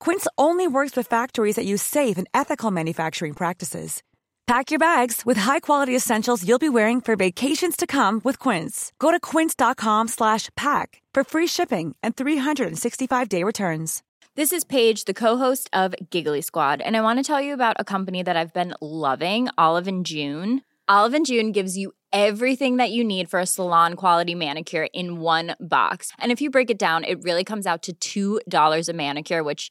Quince only works with factories that use safe and ethical manufacturing practices. Pack your bags with high-quality essentials you'll be wearing for vacations to come with Quince. Go to quince.com/pack for free shipping and 365-day returns. This is Paige, the co-host of Giggly Squad, and I want to tell you about a company that I've been loving, Olive and June. Olive and June gives you everything that you need for a salon quality manicure in one box. And if you break it down, it really comes out to $2 a manicure, which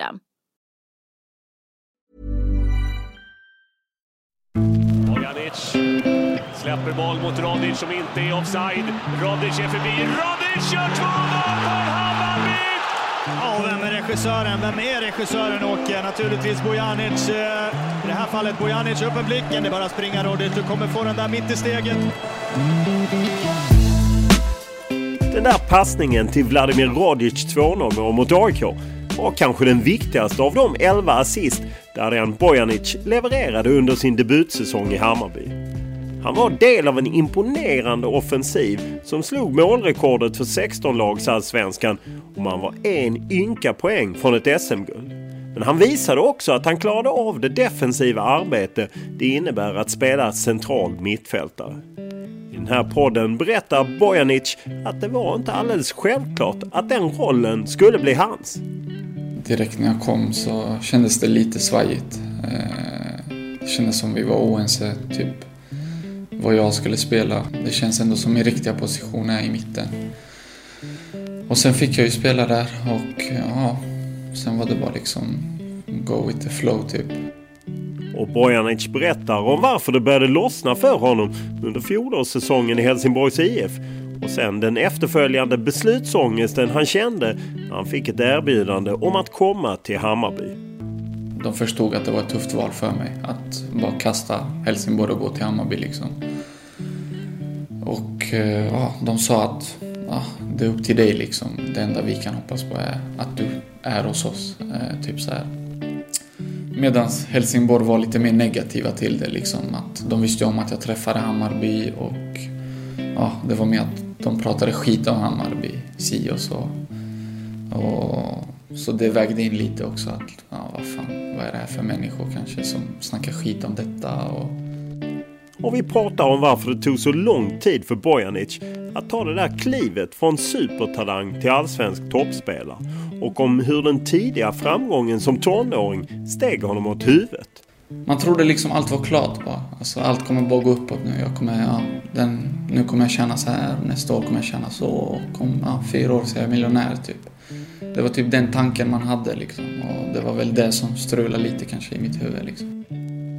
Bojanic släpper boll mot Rodic som inte är offside. Rodic är förbi. Rodic gör 2-0 för Hammarby! Ja, och vem är regissören? Vem är regissören Åke? Naturligtvis Bojanic. Eh, I det här fallet Bojanic, upp med blicken. Det är bara att springa Rodic. Du kommer få den där mitt i steget. Den där passningen till Vladimir Rodic 2-0 mål mot AIK var kanske den viktigaste av de 11 assist Darijan Bojanic levererade under sin debutsäsong i Hammarby. Han var del av en imponerande offensiv som slog målrekordet för 16-lagsallsvenskan och man var en ynka poäng från ett SM-guld. Men han visade också att han klarade av det defensiva arbete det innebär att spela central mittfältare. I den här podden berättar Bojanic att det var inte alldeles självklart att den rollen skulle bli hans. Direkt när jag kom så kändes det lite svajigt. Eh, det kändes som vi var oense, typ vad jag skulle spela. Det känns ändå som min riktiga position är i mitten. Och sen fick jag ju spela där och ja, sen var det bara liksom go with the flow typ. Och Bojanic berättar om varför det började lossna för honom under fjolårssäsongen i Helsingborgs IF och sen den efterföljande beslutsångesten han kände när han fick ett erbjudande om att komma till Hammarby. De förstod att det var ett tufft val för mig. Att bara kasta Helsingborg och gå till Hammarby liksom. Och eh, ja, de sa att ja, det är upp till dig liksom. Det enda vi kan hoppas på är att du är hos oss. Eh, typ så här. Medan Helsingborg var lite mer negativa till det liksom. Att de visste ju om att jag träffade Hammarby och ja, det var mer att de pratade skit om Hammarby, si och så. Och, så det vägde in lite också att, ja vad fan, vad är det här för människor kanske som snackar skit om detta och Och vi pratar om varför det tog så lång tid för Bojanic att ta det där klivet från supertalang till allsvensk toppspelare. Och om hur den tidiga framgången som tonåring steg honom åt huvudet. Man trodde liksom allt var klart bara. Alltså allt kommer bara gå uppåt nu. Jag kommer, ja, den, nu kommer jag tjäna så här, nästa år kommer jag tjäna så. Och om ja, fyra år så är jag miljonär typ. Det var typ den tanken man hade liksom. Och det var väl det som strulade lite kanske i mitt huvud liksom.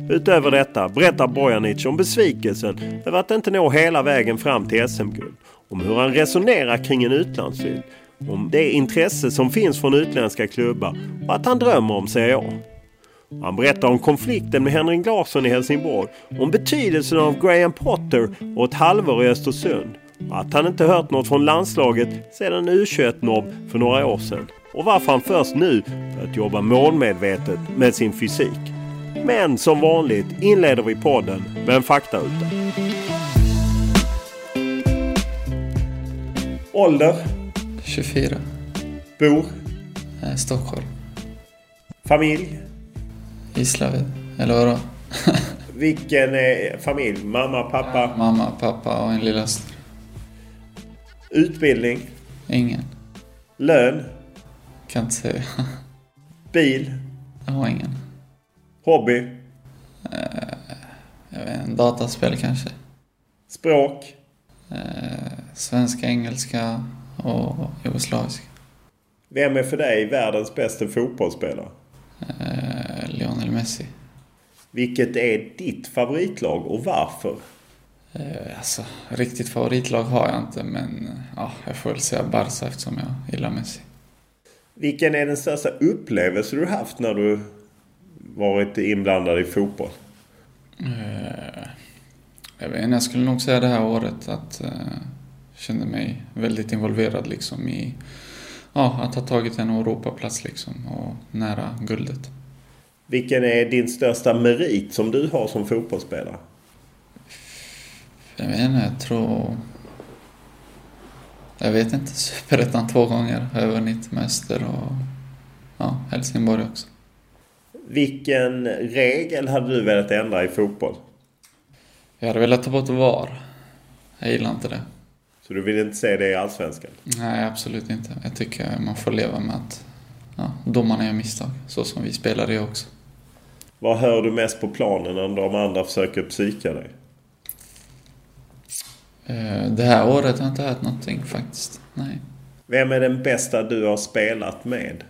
Utöver detta berättar Bojanic om besvikelsen över att inte nå hela vägen fram till SM-guld. Om hur han resonerar kring en utlandsflytt. Om det intresse som finns från utländska klubbar och att han drömmer om Serie A. Han berättar om konflikten med Henrik Larsson i Helsingborg, om betydelsen av Graham Potter och ett halvår i Östersund. Att han inte hört något från landslaget sedan U21-nobb för några år sedan. Och varför han först nu börjat jobba målmedvetet med sin fysik. Men som vanligt inleder vi podden med en faktaruta. Ålder? 24. Bor? Eh, Stockholm. Familj? Gislaved. Eller vadå? Vilken är familj? Mamma, pappa? Mamma, pappa och en lillasyster. Utbildning? Ingen. Lön? Kan inte säga. Bil? Jag har ingen. Hobby? Jag vet inte, dataspel kanske. Språk? Eh, svenska, engelska och jugoslaviska. Vem är för dig världens bästa fotbollsspelare? Eh, Lionel Messi. Vilket är ditt favoritlag och varför? Eh, alltså, riktigt favoritlag har jag inte, men eh, ja, jag får väl säga Barca eftersom jag gillar Messi. Vilken är den största upplevelse du haft när du varit inblandad i fotboll? Eh, jag vet inte, jag skulle nog säga det här året att eh, kände mig väldigt involverad liksom i ja, att ha tagit en Europaplats liksom och nära guldet. Vilken är din största merit som du har som fotbollsspelare? Jag vet inte, jag tror... Jag vet inte, Superettan två gånger har jag vunnit med Öster och ja, Helsingborg också. Vilken regel hade du velat ändra i fotboll? Jag hade velat ta bort VAR. Jag gillar inte det. Så du vill inte se det i Allsvenskan? Nej, absolut inte. Jag tycker man får leva med att ja, domarna gör misstag, så som vi spelare gör också. Vad hör du mest på planen när de andra försöker psyka dig? Eh, Det här året har jag inte hört någonting faktiskt. Nej. Vem är den bästa du har spelat med?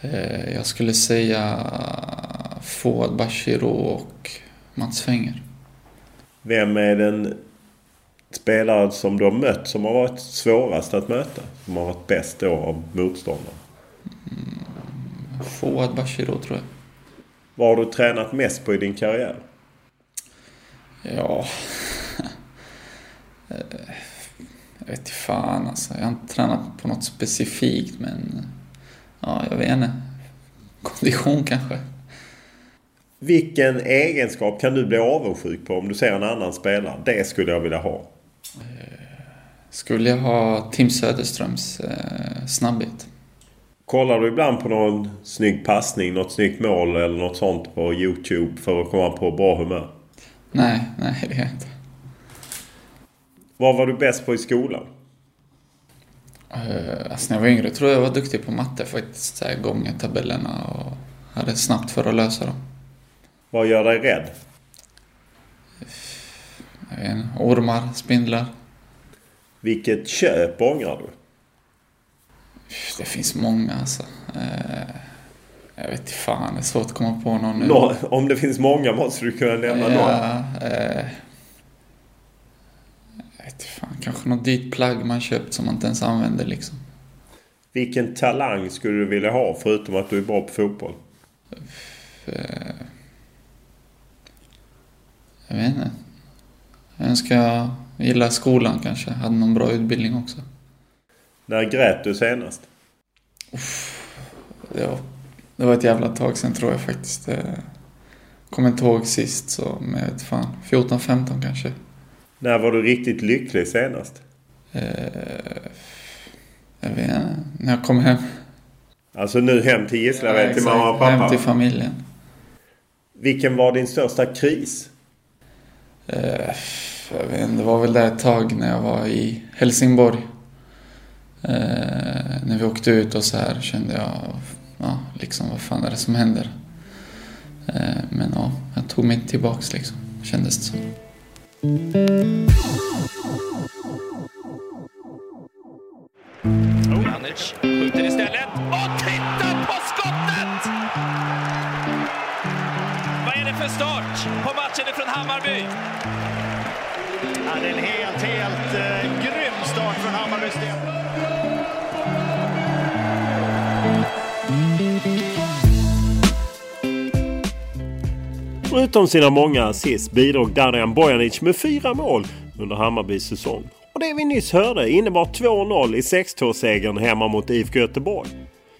Eh, Jag skulle säga Fouad Bashiro och Mats Fenger. Vem är den spelare som du har mött som har varit svårast att möta? Som har varit bäst då av motståndare? Fouad Bashiro tror jag. Vad har du tränat mest på i din karriär? Ja... Eh, jag vet fan alltså. Jag har inte tränat på något specifikt men... Ja, jag vet inte. Kondition kanske. Vilken egenskap kan du bli avundsjuk på om du ser en annan spelare? Det skulle jag vilja ha. Skulle jag ha Tim Söderströms eh, snabbhet? Kollar du ibland på någon snygg passning, något snyggt mål eller något sånt på Youtube för att komma på bra humör? Nej, nej det är jag inte. Vad var du bäst på i skolan? Eh, alltså när jag var yngre tror jag jag var duktig på matte faktiskt. Så här, gånger tabellerna och hade snabbt för att lösa dem. Vad gör dig rädd? Jag vet inte, ormar, spindlar. Vilket köp ångrar du? Det finns många alltså. Eh, jag vet inte fan, det är svårt att komma på någon nu. Nå, om det finns många måste du kunna nämna någon. ja, eh, jag vet inte fan, kanske något dyrt plagg man köpt som man inte ens använder liksom. Vilken talang skulle du vilja ha förutom att du är bra på fotboll? Eh, jag vet inte. Jag önskar jag gillar skolan kanske. Hade någon bra utbildning också. När grät du senast? Det var, det var ett jävla tag sen tror jag faktiskt. Eh, Kommer inte ihåg sist så, men jag vet fan. 14-15 kanske. När var du riktigt lycklig senast? Eh, jag vet inte. När jag kom hem. Alltså nu hem till Gislaved, till exakt. mamma och pappa. Hem till familjen. Vilken var din största kris? Eh, jag vet inte, det var väl där ett tag när jag var i Helsingborg. Eh, när vi åkte ut och så här kände jag, ja, liksom vad fan är det som händer? Eh, men ja, jag tog mig tillbaks liksom, kändes det som. Janic skjuter istället. Och titta på skottet! Vad är det för start på matchen ifrån Hammarby? Ja, det är en helt, helt eh, grym start från Hammarbys del. Förutom sina många assist bidrog Darijan Bojanic med fyra mål under Hammarbys säsong. Och det vi nyss hörde innebar 2-0 i 6-2-segern hemma mot IFK Göteborg.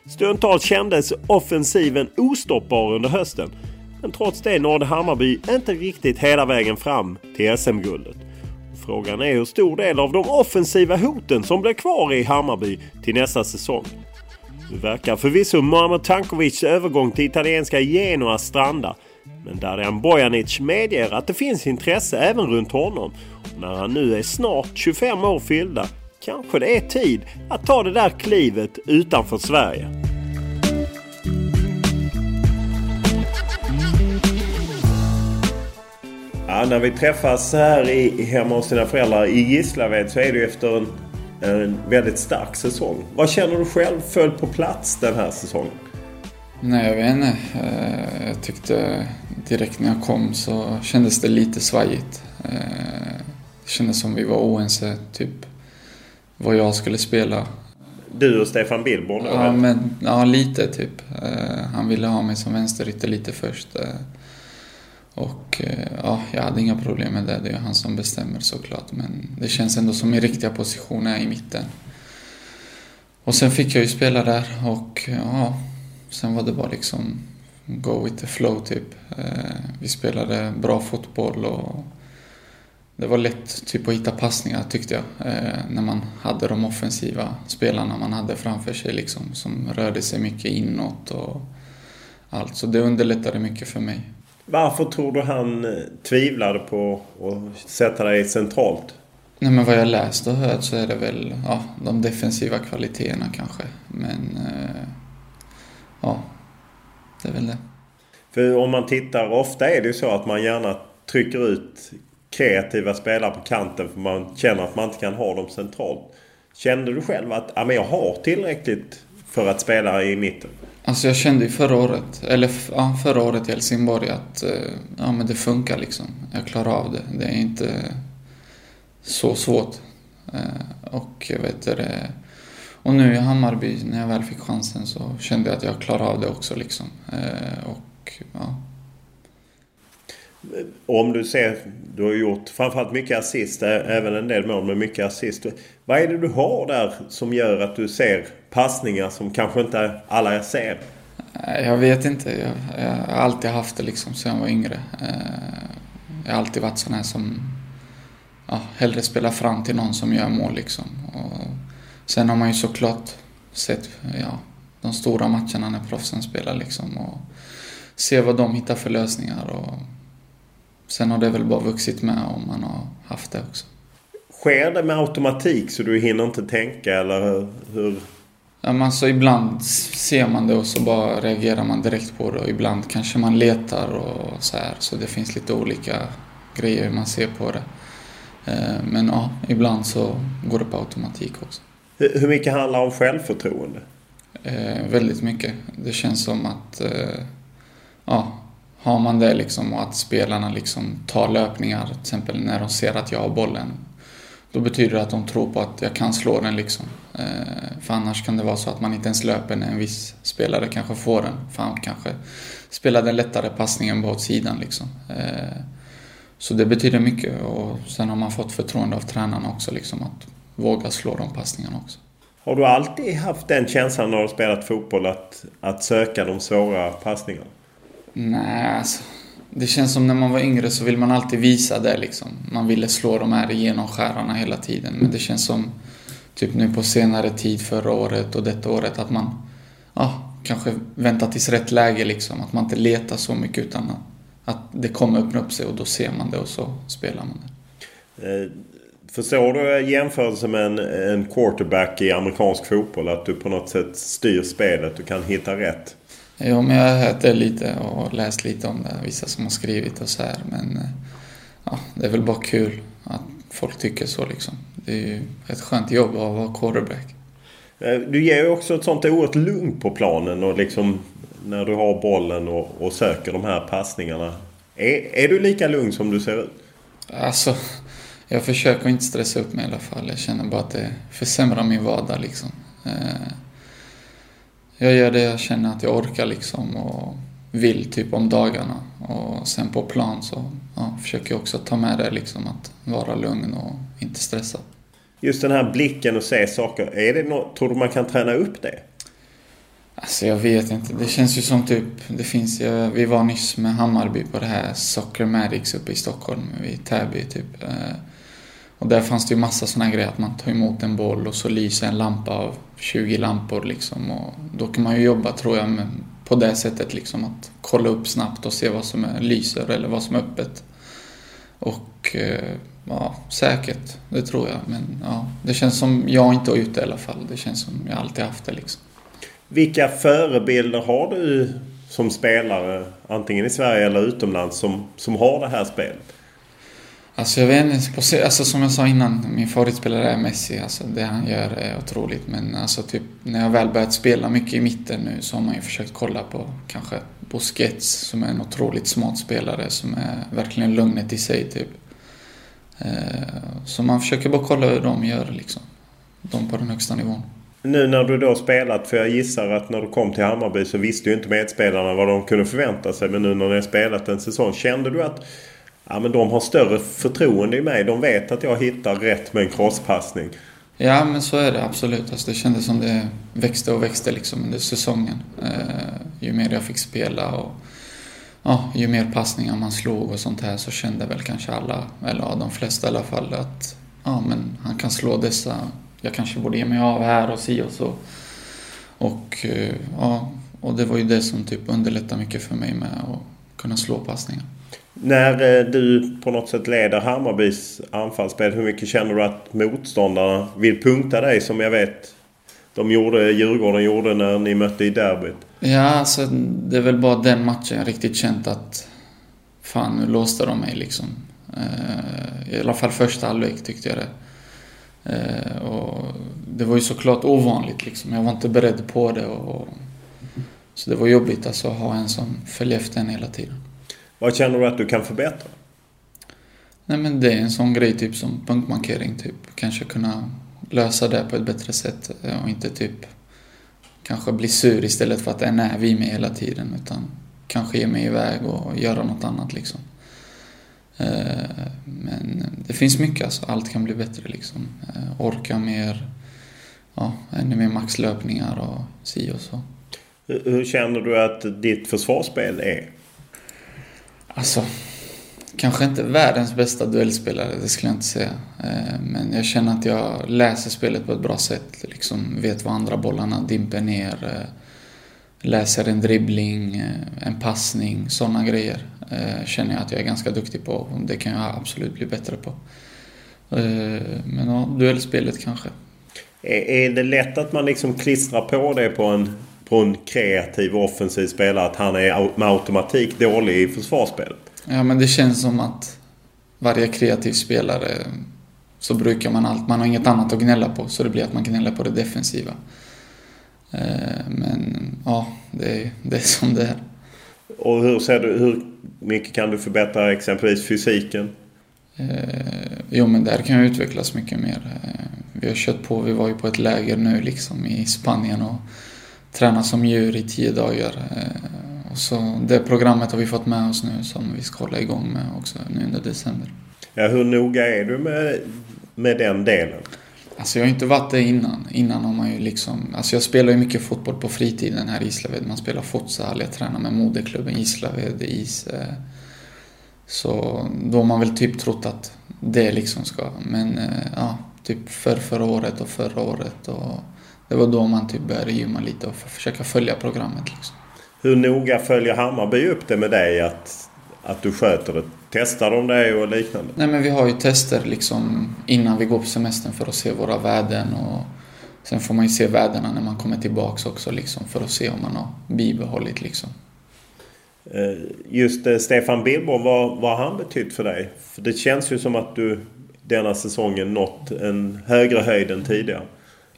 Stundtals kändes offensiven ostoppbar under hösten. Men trots det nådde Hammarby inte riktigt hela vägen fram till SM-guldet. Frågan är hur stor del av de offensiva hoten som blir kvar i Hammarby till nästa säsong. Nu verkar förvisso Muamer Tankovics övergång till italienska Genoa stranda. Men Darijan Bojanic medger att det finns intresse även runt honom. Och när han nu är snart 25 år fyllda kanske det är tid att ta det där klivet utanför Sverige. Ja, när vi träffas här i, hemma hos dina föräldrar i Gislaved så är det ju efter en, en väldigt stark säsong. Vad känner du själv föll på plats den här säsongen? Nej, jag vet inte. Eh, jag tyckte direkt när jag kom så kändes det lite svajigt. Eh, det kändes som vi var oense, typ vad jag skulle spela. Du och Stefan Billborn? Ja, men, ja lite typ. Eh, han ville ha mig som vänsterytter lite först. Och eh, ja, jag hade inga problem med det. Det är han som bestämmer såklart. Men det känns ändå som min riktiga position är i mitten. Och sen fick jag ju spela där och eh, ja, sen var det bara liksom go with the flow typ. Eh, vi spelade bra fotboll och det var lätt typ att hitta passningar tyckte jag. När man hade de offensiva spelarna man hade framför sig liksom. Som rörde sig mycket inåt och allt. Så det underlättade mycket för mig. Varför tror du han tvivlade på att sätta dig centralt? Nej men vad jag läst och hört så är det väl ja, de defensiva kvaliteterna kanske. Men ja, det är väl det. För om man tittar, ofta är det ju så att man gärna trycker ut kreativa spelare på kanten för man känner att man inte kan ha dem centralt. Kände du själv att ja, men jag har tillräckligt för att spela i mitten? Alltså jag kände ju förra året, eller ja, förra året i Helsingborg att eh, ja, men det funkar liksom. Jag klarar av det. Det är inte så svårt. Eh, och jag vet det. Och nu i Hammarby, när jag väl fick chansen så kände jag att jag klarade av det också liksom. Eh, och ja. Om du ser, du har gjort framförallt mycket assist, även en del mål med mycket assist. Vad är det du har där som gör att du ser passningar som kanske inte alla ser? Jag vet inte. Jag, jag har alltid haft det liksom sedan jag var yngre. Jag har alltid varit sån här som ja, hellre spelar fram till någon som gör mål liksom. Och sen har man ju såklart sett ja, de stora matcherna när proffsen spelar liksom. Och se vad de hittar för lösningar. Och sen har det väl bara vuxit med om man har haft det också. Sker det med automatik så du hinner inte tänka eller hur? Alltså ibland ser man det och så bara reagerar man direkt på det och ibland kanske man letar och så här. Så det finns lite olika grejer hur man ser på det. Men ja, ibland så går det på automatik också. Hur mycket handlar om självförtroende? Eh, väldigt mycket. Det känns som att eh, ja, har man det liksom och att spelarna liksom tar löpningar, till exempel när de ser att jag har bollen. Då betyder det att de tror på att jag kan slå den liksom. Eh, för annars kan det vara så att man inte ens löper när en viss spelare kanske får den. För han kanske spelar den lättare passningen åt sidan liksom. Eh, så det betyder mycket och sen har man fått förtroende av tränarna också liksom att våga slå de passningarna också. Har du alltid haft den känslan när du spelat fotboll att, att söka de svåra passningarna? Nej, alltså. Det känns som när man var yngre så vill man alltid visa det liksom. Man ville slå de här genomskärarna hela tiden. Men det känns som, typ nu på senare tid förra året och detta året, att man ja, kanske väntar tills rätt läge liksom. Att man inte letar så mycket utan att det kommer öppna upp sig och då ser man det och så spelar man det. Eh, förstår du jämförelsen med en, en quarterback i amerikansk fotboll? Att du på något sätt styr spelet, du kan hitta rätt? Jo, men jag har hört det lite och läst lite om det. Vissa som har skrivit och så här. Men ja, det är väl bara kul att folk tycker så liksom. Det är ju ett skönt jobb att vara quarterback. Du ger ju också ett sånt oerhört lugn på planen och liksom när du har bollen och, och söker de här passningarna. Är, är du lika lugn som du ser ut? Alltså, jag försöker inte stressa upp mig i alla fall. Jag känner bara att det försämrar min vardag liksom. Jag gör det jag känner att jag orkar liksom och vill typ om dagarna. Och sen på plan så ja, försöker jag också ta med det liksom att vara lugn och inte stressa. Just den här blicken och se saker. Är det något, tror du man kan träna upp det? Alltså jag vet inte. Det känns ju som typ, det finns ju, vi var nyss med Hammarby på det här Soccer Maddox uppe i Stockholm, vid Täby typ. Och där fanns det ju massa sådana grejer att man tar emot en boll och så lyser en lampa av 20 lampor liksom. Och då kan man ju jobba tror jag med, på det sättet liksom att kolla upp snabbt och se vad som är lyser eller vad som är öppet. Och eh, ja, säkert, det tror jag. Men ja, det känns som jag inte har gjort det i alla fall. Det känns som jag alltid haft det liksom. Vilka förebilder har du som spelare, antingen i Sverige eller utomlands, som, som har det här spelet? Alltså jag vet inte, alltså som jag sa innan, min favoritspelare är Messi. Alltså det han gör är otroligt. Men alltså typ när jag väl börjat spela mycket i mitten nu så har man ju försökt kolla på kanske Busquets som är en otroligt smart spelare som är verkligen lugnet i sig typ. Eh, så man försöker bara kolla hur de gör liksom. De på den högsta nivån. Nu när du då spelat, för jag gissar att när du kom till Hammarby så visste ju inte medspelarna vad de kunde förvänta sig. Men nu när ni har spelat en säsong, kände du att ja, men de har större förtroende i mig? De vet att jag hittar rätt med en crosspassning. Ja, men så är det absolut. Alltså, det kändes som det växte och växte liksom under säsongen. Eh, ju mer jag fick spela och ja, ju mer passningar man slog och sånt här så kände väl kanske alla, eller ja, de flesta i alla fall, att ja, men han kan slå dessa jag kanske borde ge mig av här och si och så. Och, eh, ja, och det var ju det som typ underlättade mycket för mig med att kunna slå passningar. När eh, du på något sätt leder Hammarbys anfallsspel, hur mycket känner du att motståndarna vill punkta dig som jag vet de gjorde, Djurgården gjorde när ni mötte i derbyt? Ja, alltså det är väl bara den matchen jag riktigt känt att fan, nu låste de mig liksom. Eh, I alla fall första halvlek tyckte jag det. Eh, och det var ju såklart ovanligt liksom. Jag var inte beredd på det. Och, så det var jobbigt alltså att ha en som följer efter en hela tiden. Vad känner du att du kan förbättra? Nej men det är en sån grej typ som punktmarkering typ. Kanske kunna lösa det på ett bättre sätt eh, och inte typ kanske bli sur istället för att en är vid mig hela tiden utan kanske ge mig iväg och göra något annat liksom. Eh, men det finns mycket, alltså. allt kan bli bättre liksom. Eh, orka mer, ja, ännu mer maxlöpningar och si och så. Hur känner du att ditt försvarsspel är? Alltså, kanske inte världens bästa duellspelare, det skulle jag inte säga. Eh, men jag känner att jag läser spelet på ett bra sätt. Liksom vet var andra bollarna dimper ner. Eh, läser en dribbling, eh, en passning, sådana grejer. Känner jag att jag är ganska duktig på det kan jag absolut bli bättre på. Men ja, duellspelet kanske. Är det lätt att man liksom klistrar på det på en, på en kreativ offensiv spelare att han är med automatik dålig i försvarsspelet? Ja, men det känns som att varje kreativ spelare så brukar man allt, man har inget annat att gnälla på så det blir att man gnäller på det defensiva. Eh, men ja, det är, det är som det är. Och hur ser du, hur mycket kan du förbättra exempelvis fysiken? Eh, jo men där kan jag utvecklas mycket mer. Eh, vi har kört på, vi var ju på ett läger nu liksom i Spanien och tränat som djur i tio dagar. Eh, och så det programmet har vi fått med oss nu som vi ska hålla igång med också nu under december. Ja, hur noga är du med, med den delen? Alltså jag har inte varit det innan. Innan har man ju liksom... Alltså jag spelar ju mycket fotboll på fritiden här i Gislaved. Man spelar futsal, jag tränar med moderklubben Gislaved is. Eh, så då har man väl typ trott att det liksom ska... Men eh, ja, typ för förra året och förra året och... Det var då man typ började gymma lite och försöka följa programmet liksom. Hur noga följer Hammarby upp det med dig att, att du sköter det? Testar de det och liknande? Nej men vi har ju tester liksom innan vi går på semestern för att se våra värden och sen får man ju se värdena när man kommer tillbaks också liksom för att se om man har bibehållit liksom. Eh, just eh, Stefan Billborn, vad, vad har han betytt för dig? För det känns ju som att du denna säsongen nått en högre höjd än tidigare.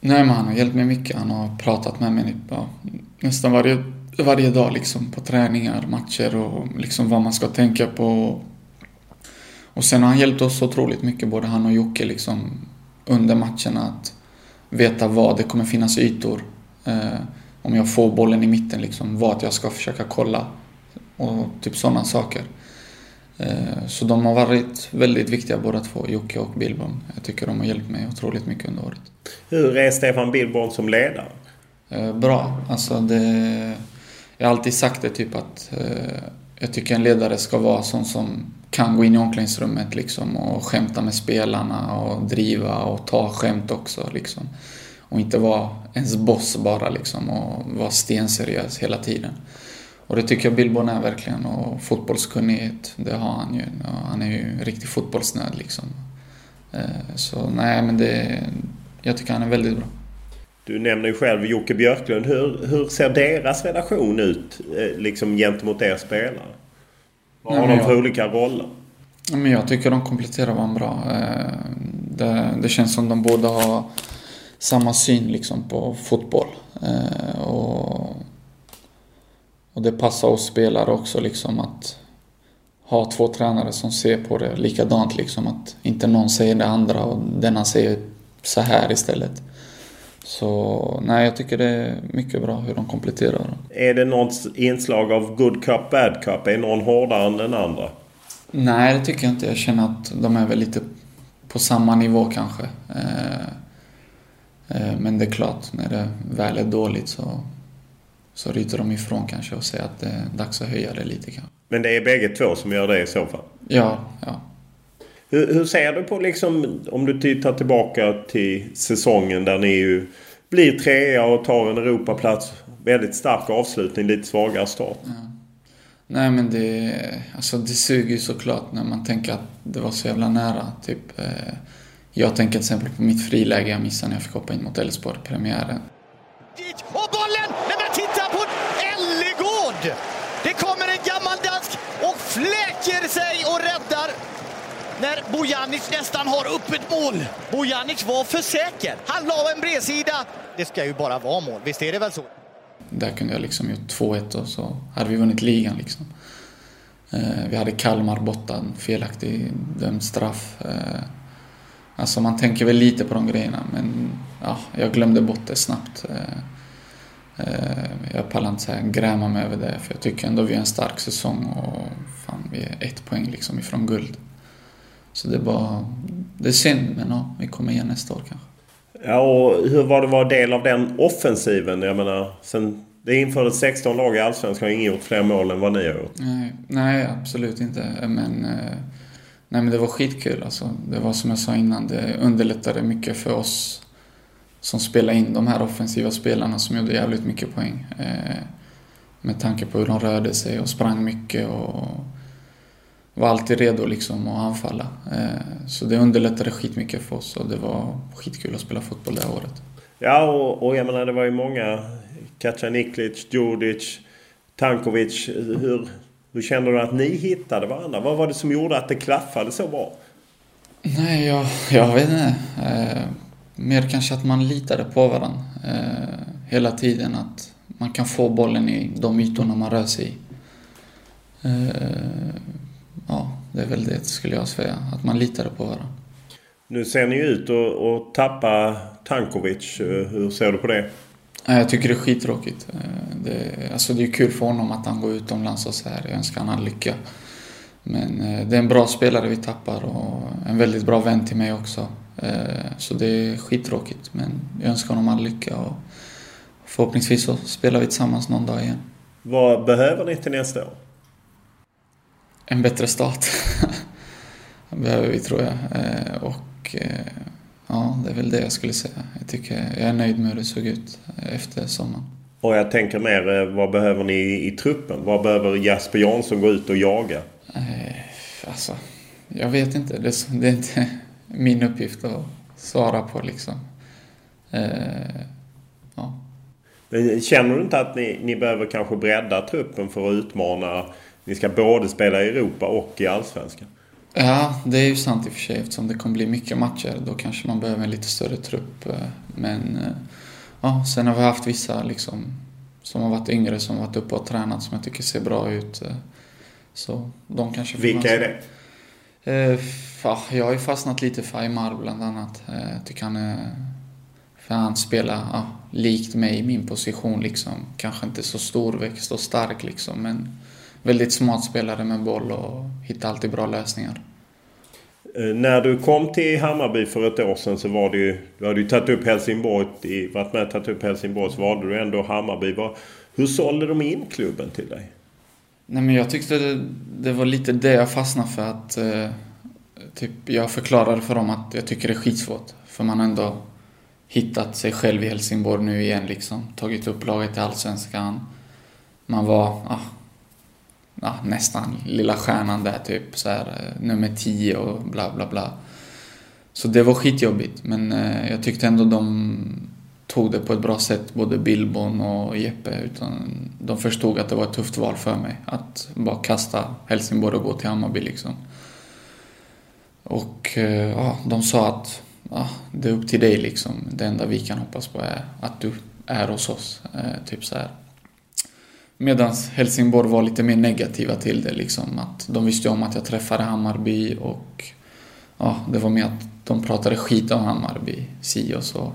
Nej men han har hjälpt mig mycket. Han har pratat med mig ja, nästan varje, varje dag liksom på träningar, matcher och liksom vad man ska tänka på och sen har han hjälpt oss otroligt mycket, både han och Jocke, liksom, under matcherna att veta vad det kommer finnas ytor. Eh, om jag får bollen i mitten, liksom, vart jag ska försöka kolla. Och typ sådana saker. Eh, så de har varit väldigt viktiga båda två, Jocke och Billborn. Jag tycker de har hjälpt mig otroligt mycket under året. Hur är Stefan Billborn som ledare? Eh, bra. Alltså det, jag har alltid sagt det typ att eh, jag tycker en ledare ska vara sån som kan gå in i omklädningsrummet liksom och skämta med spelarna och driva och ta skämt också liksom. Och inte vara ens boss bara liksom och vara stenseriös hela tiden. Och det tycker jag Billborn är verkligen och fotbollskunnighet, det har han ju. Han är ju riktig fotbollsnöd liksom. Eh, så nej men det, jag tycker han är väldigt bra. Du nämner ju själv Jocke Björklund. Hur, hur ser deras relation ut eh, liksom gentemot er spelare? Vad har de för olika roller? Men jag tycker de kompletterar varandra bra. Eh, det, det känns som de båda har samma syn liksom på fotboll. Och, och det passar oss spelare också liksom att ha två tränare som ser på det likadant liksom. Att inte någon säger det andra och denna säger så här istället. Så nej, jag tycker det är mycket bra hur de kompletterar. Är det något inslag av good cup, bad cup? Är någon hårdare än den andra? Nej, det tycker jag inte. Jag känner att de är väl lite på samma nivå kanske. Eh, eh, men det är klart, när det väl är dåligt så, så ryter de ifrån kanske och säger att det är dags att höja det lite kanske. Men det är bägge två som gör det i så fall? Ja, ja. Hur, hur, ser du på liksom, om du tittar tillbaka till säsongen där ni ju blir trea och tar en Europaplats. Väldigt stark avslutning, lite svagare start. Ja. Nej men det, alltså det suger ju såklart när man tänker att det var så jävla nära. Typ, eh, jag tänker till exempel på mitt friläge jag missade när jag fick hoppa in mot Elfsborg, premiären. Och bollen! Nej men titta på Ellegård! Det kommer en gammal dansk och fläker sig och räddar när Bojanic nästan har öppet mål. Bojanic var för säker. Han la en bredsida. Det ska ju bara vara mål, visst är det väl så? Där kunde jag liksom gjort 2-1 och så hade vi vunnit ligan liksom. Eh, vi hade Kalmar borta, en felaktig dömd straff. Eh, alltså man tänker väl lite på de grejerna men ja, jag glömde bort det snabbt. Eh, Eh, jag pallar inte gräma mig över det för jag tycker ändå vi har en stark säsong och fan, vi är ett poäng liksom ifrån guld. Så det är bara... Det är synd, men ja, vi kommer igen nästa år kanske. Ja, och hur var det att vara del av den offensiven? Jag menar, sen det infördes 16 lag i Allsvenskan har ingen gjort fler mål än vad ni har gjort. Nej, nej absolut inte. Men, eh, nej, men det var skitkul alltså. Det var som jag sa innan, det underlättade mycket för oss som spelade in de här offensiva spelarna som gjorde jävligt mycket poäng. Eh, med tanke på hur de rörde sig och sprang mycket och var alltid redo liksom att anfalla. Eh, så det underlättade skitmycket för oss och det var skitkul att spela fotboll det här året. Ja, och, och jag menar det var ju många. Kacaniklic, Djurdjic, Tankovic. Hur, hur kände du att ni hittade varandra? Vad var det som gjorde att det klaffade så bra? Nej, jag, jag vet inte. Eh, mer kanske att man litade på varandra eh, hela tiden. Att man kan få bollen i de ytorna man rör sig i. Eh, ja, det är väl det skulle jag säga. Att man litade på varandra. Nu ser ni ut att tappa Tankovic. Hur ser du på det? Jag tycker det är skittråkigt. Det, alltså det är kul för honom att han går utomlands och så här. Jag önskar all lycka. Men eh, det är en bra spelare vi tappar och en väldigt bra vän till mig också. Eh, så det är skittråkigt. Men jag önskar honom all lycka och förhoppningsvis så spelar vi tillsammans någon dag igen. Vad behöver ni till nästa år? en bättre start. behöver vi tror jag. Eh, och eh, ja, det är väl det jag skulle säga. Jag tycker jag är nöjd med hur det såg ut efter sommaren. Och jag tänker mer, vad behöver ni i truppen? Vad behöver Jasper Jansson gå ut och jaga? alltså, jag vet inte. Det är inte min uppgift att svara på liksom. ja. Men känner du inte att ni, ni behöver kanske bredda truppen för att utmana ni ska både spela i Europa och i Allsvenskan. Ja, det är ju sant i och för sig eftersom det kommer bli mycket matcher. Då kanske man behöver en lite större trupp. Eh, men eh, ja, sen har vi haft vissa liksom, som har varit yngre som har varit uppe och tränat som jag tycker ser bra ut. Eh, så de kanske Vilka är det? Ja, jag har ju fastnat lite för Aymar bland annat. Jag tycker han är... För han spelar ja, likt mig i min position liksom. Kanske inte så storväxt och stark liksom men väldigt smart spelare med boll och hittar alltid bra lösningar. Eh, när du kom till Hammarby för ett år sedan så var det ju... Du hade ju tagit upp Helsingborg, varit med och tagit upp Helsingborg så valde du ändå Hammarby. Var, hur sålde de in klubben till dig? Nej men jag tyckte det, det var lite det jag fastnade för att... Typ, jag förklarade för dem att jag tycker det är skitsvårt. För man har ändå hittat sig själv i Helsingborg nu igen liksom. Tagit upp laget i Allsvenskan. Man var, ah, ja, nästan lilla stjärnan där typ. Så här, eh, nummer 10 och bla bla bla. Så det var skitjobbigt men eh, jag tyckte ändå de tog det på ett bra sätt, både Billborn och Jeppe. Utan de förstod att det var ett tufft val för mig. Att bara kasta Helsingborg och gå till Hammarby liksom. Och eh, ja, de sa att ja, det är upp till dig liksom. Det enda vi kan hoppas på är att du är hos oss. Eh, typ så här. Medan Helsingborg var lite mer negativa till det. Liksom, att de visste om att jag träffade Hammarby och ja, det var mer att de pratade skit om Hammarby, si och så.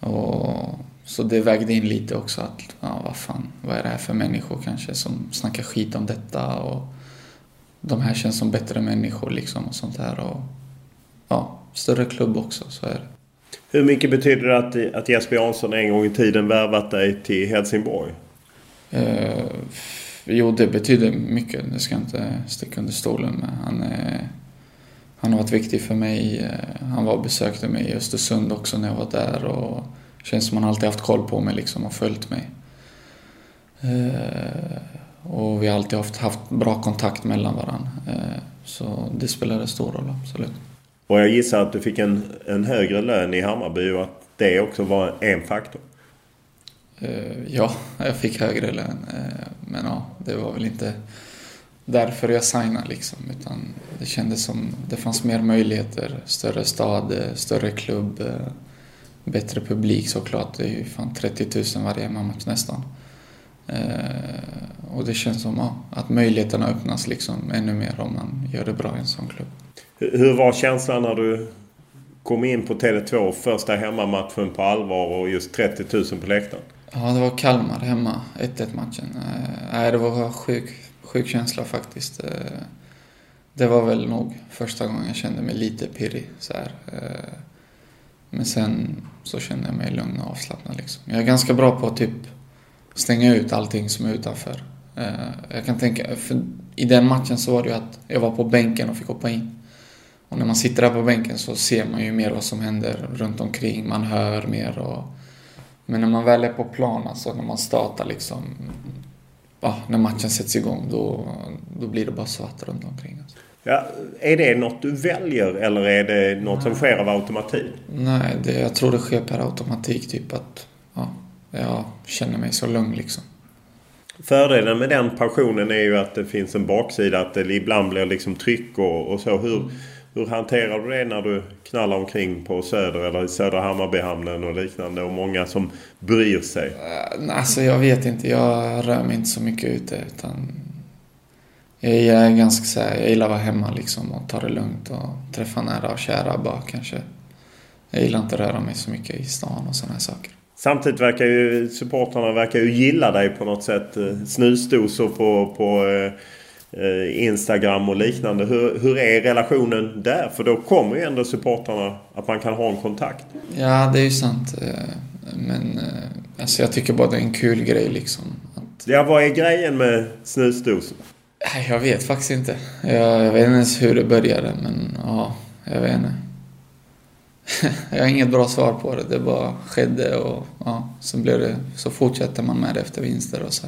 Och, så det vägde in lite också att, ja vad fan, vad är det här för människor kanske som snackar skit om detta och de här känns som bättre människor liksom och sånt där. Och, ja, större klubb också, så är det. Hur mycket betyder det att, att Jesper Jansson en gång i tiden värvat dig till Helsingborg? Eh, jo, det betyder mycket. Det ska jag inte sticka under stolen med. Han, eh, han har varit viktig för mig. Eh, han var och besökte mig i Östersund också när jag var där. Och känns som han alltid haft koll på mig liksom och följt mig. Eh, och vi har alltid haft, haft bra kontakt mellan varandra. Eh, så det spelade stor roll, absolut. Och jag gissar att du fick en, en högre lön i Hammarby och att det också var en faktor? Eh, ja, jag fick högre lön. Eh, men ja, det var väl inte därför jag signade liksom. Utan det kändes som det fanns mer möjligheter. Större stad, större klubb, bättre publik såklart. Det är ju fan 30 000 varje hemmamatch nästan. Och det känns som ja, att möjligheterna öppnas liksom ännu mer om man gör det bra i en sån klubb. Hur var känslan när du kom in på Tele2 första hemmamatchen på allvar och just 30 000 på läktaren? Ja, det var Kalmar hemma, 1-1 matchen. Nej, det var sjuk, sjuk känsla faktiskt. Eh, det var väl nog första gången jag kände mig lite pirrig så här. Eh, men sen så kände jag mig lugn och avslappnad liksom. Jag är ganska bra på typ stänga ut allting som är utanför. Eh, jag kan tänka, för i den matchen så var det ju att jag var på bänken och fick hoppa in. Och när man sitter där på bänken så ser man ju mer vad som händer runt omkring. Man hör mer och men när man väl är på plan, alltså när man startar liksom, ja, när matchen sätts igång, då, då blir det bara svart runt omkring. Alltså. Ja, är det något du väljer eller är det något som sker av automatik? Nej, det, jag tror det sker per automatik. Typ att ja, jag känner mig så lugn liksom. Fördelen med den passionen är ju att det finns en baksida. Att det ibland blir liksom tryck och, och så. Hur, hur hanterar du det när du knallar omkring på Söder eller i Södra Hammarbyhamnen och liknande och många som bryr sig? Uh, alltså jag vet inte. Jag rör mig inte så mycket ute utan jag är ganska så här, jag gillar att vara hemma liksom och ta det lugnt och träffa nära och kära bara kanske. Jag gillar inte att röra mig så mycket i stan och sådana här saker. Samtidigt verkar ju supportrarna verkar ju gilla dig på något sätt. Eh, snusdosor på, på eh, Eh, Instagram och liknande. Hur, hur är relationen där? För då kommer ju ändå supportrarna att man kan ha en kontakt. Ja, det är ju sant. Eh, men alltså jag tycker bara det är en kul grej liksom. Att... Ja, vad är grejen med snusdosor? Jag vet faktiskt inte. Jag, jag vet inte ens hur det började, men ja, jag vet inte. jag har inget bra svar på det. Det bara skedde och ja, så blev det, så fortsätter man med det efter vinster och så.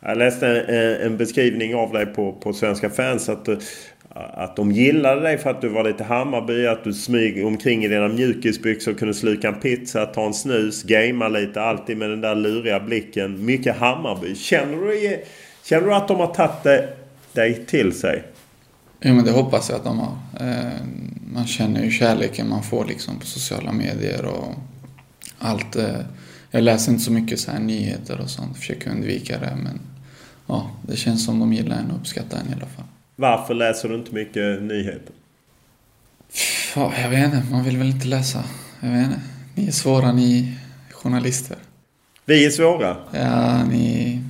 Jag läste en, en beskrivning av dig på, på Svenska fans. Att, att de gillade dig för att du var lite Hammarby. Att du smyg omkring i dina mjukisbyxor. Kunde sluka en pizza, ta en snus, gamea lite. Alltid med den där luriga blicken. Mycket Hammarby. Känner du, känner du att de har tagit dig till sig? Ja men det hoppas jag att de har. Man känner ju kärleken man får liksom på sociala medier och allt. Eh, jag läser inte så mycket så här nyheter och sånt. Försöker undvika det men ja, det känns som de gillar en och uppskattar en i alla fall. Varför läser du inte mycket nyheter? Ja, jag vet inte. Man vill väl inte läsa. Jag vet inte. Ni är svåra ni journalister. Vi är svåra? Ja, ni...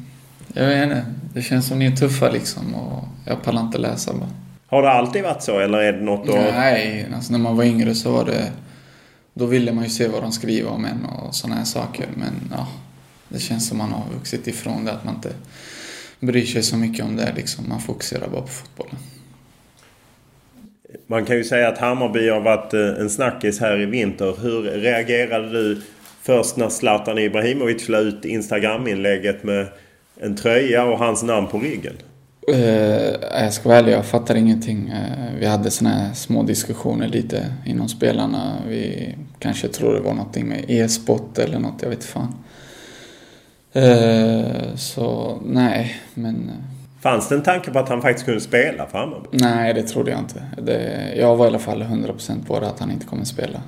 Jag vet inte. Det känns som ni är tuffa liksom och jag pallar inte läsa bara. Har det alltid varit så eller är det något då? Nej, alltså när man var yngre så var det... Då ville man ju se vad de skriver om en och sådana här saker. Men ja, det känns som man har vuxit ifrån det. Att man inte bryr sig så mycket om det. Liksom. Man fokuserar bara på fotbollen. Man kan ju säga att Hammarby har varit eh, en snackis här i vinter. Hur reagerade du först när Zlatan Ibrahimovic la ut Instagram-inlägget med en tröja och hans namn på ryggen? Uh, jag ska vara ärlig, jag fattar ingenting. Uh, vi hade såna här små diskussioner lite inom spelarna. Vi kanske tror det var någonting med e-sport eller något, jag vet fan. Uh, så nej, men... Fanns det en tanke på att han faktiskt kunde spela för Hammarby? Nej, det trodde jag inte. Det, jag var i alla fall 100% på det att han inte kommer spela.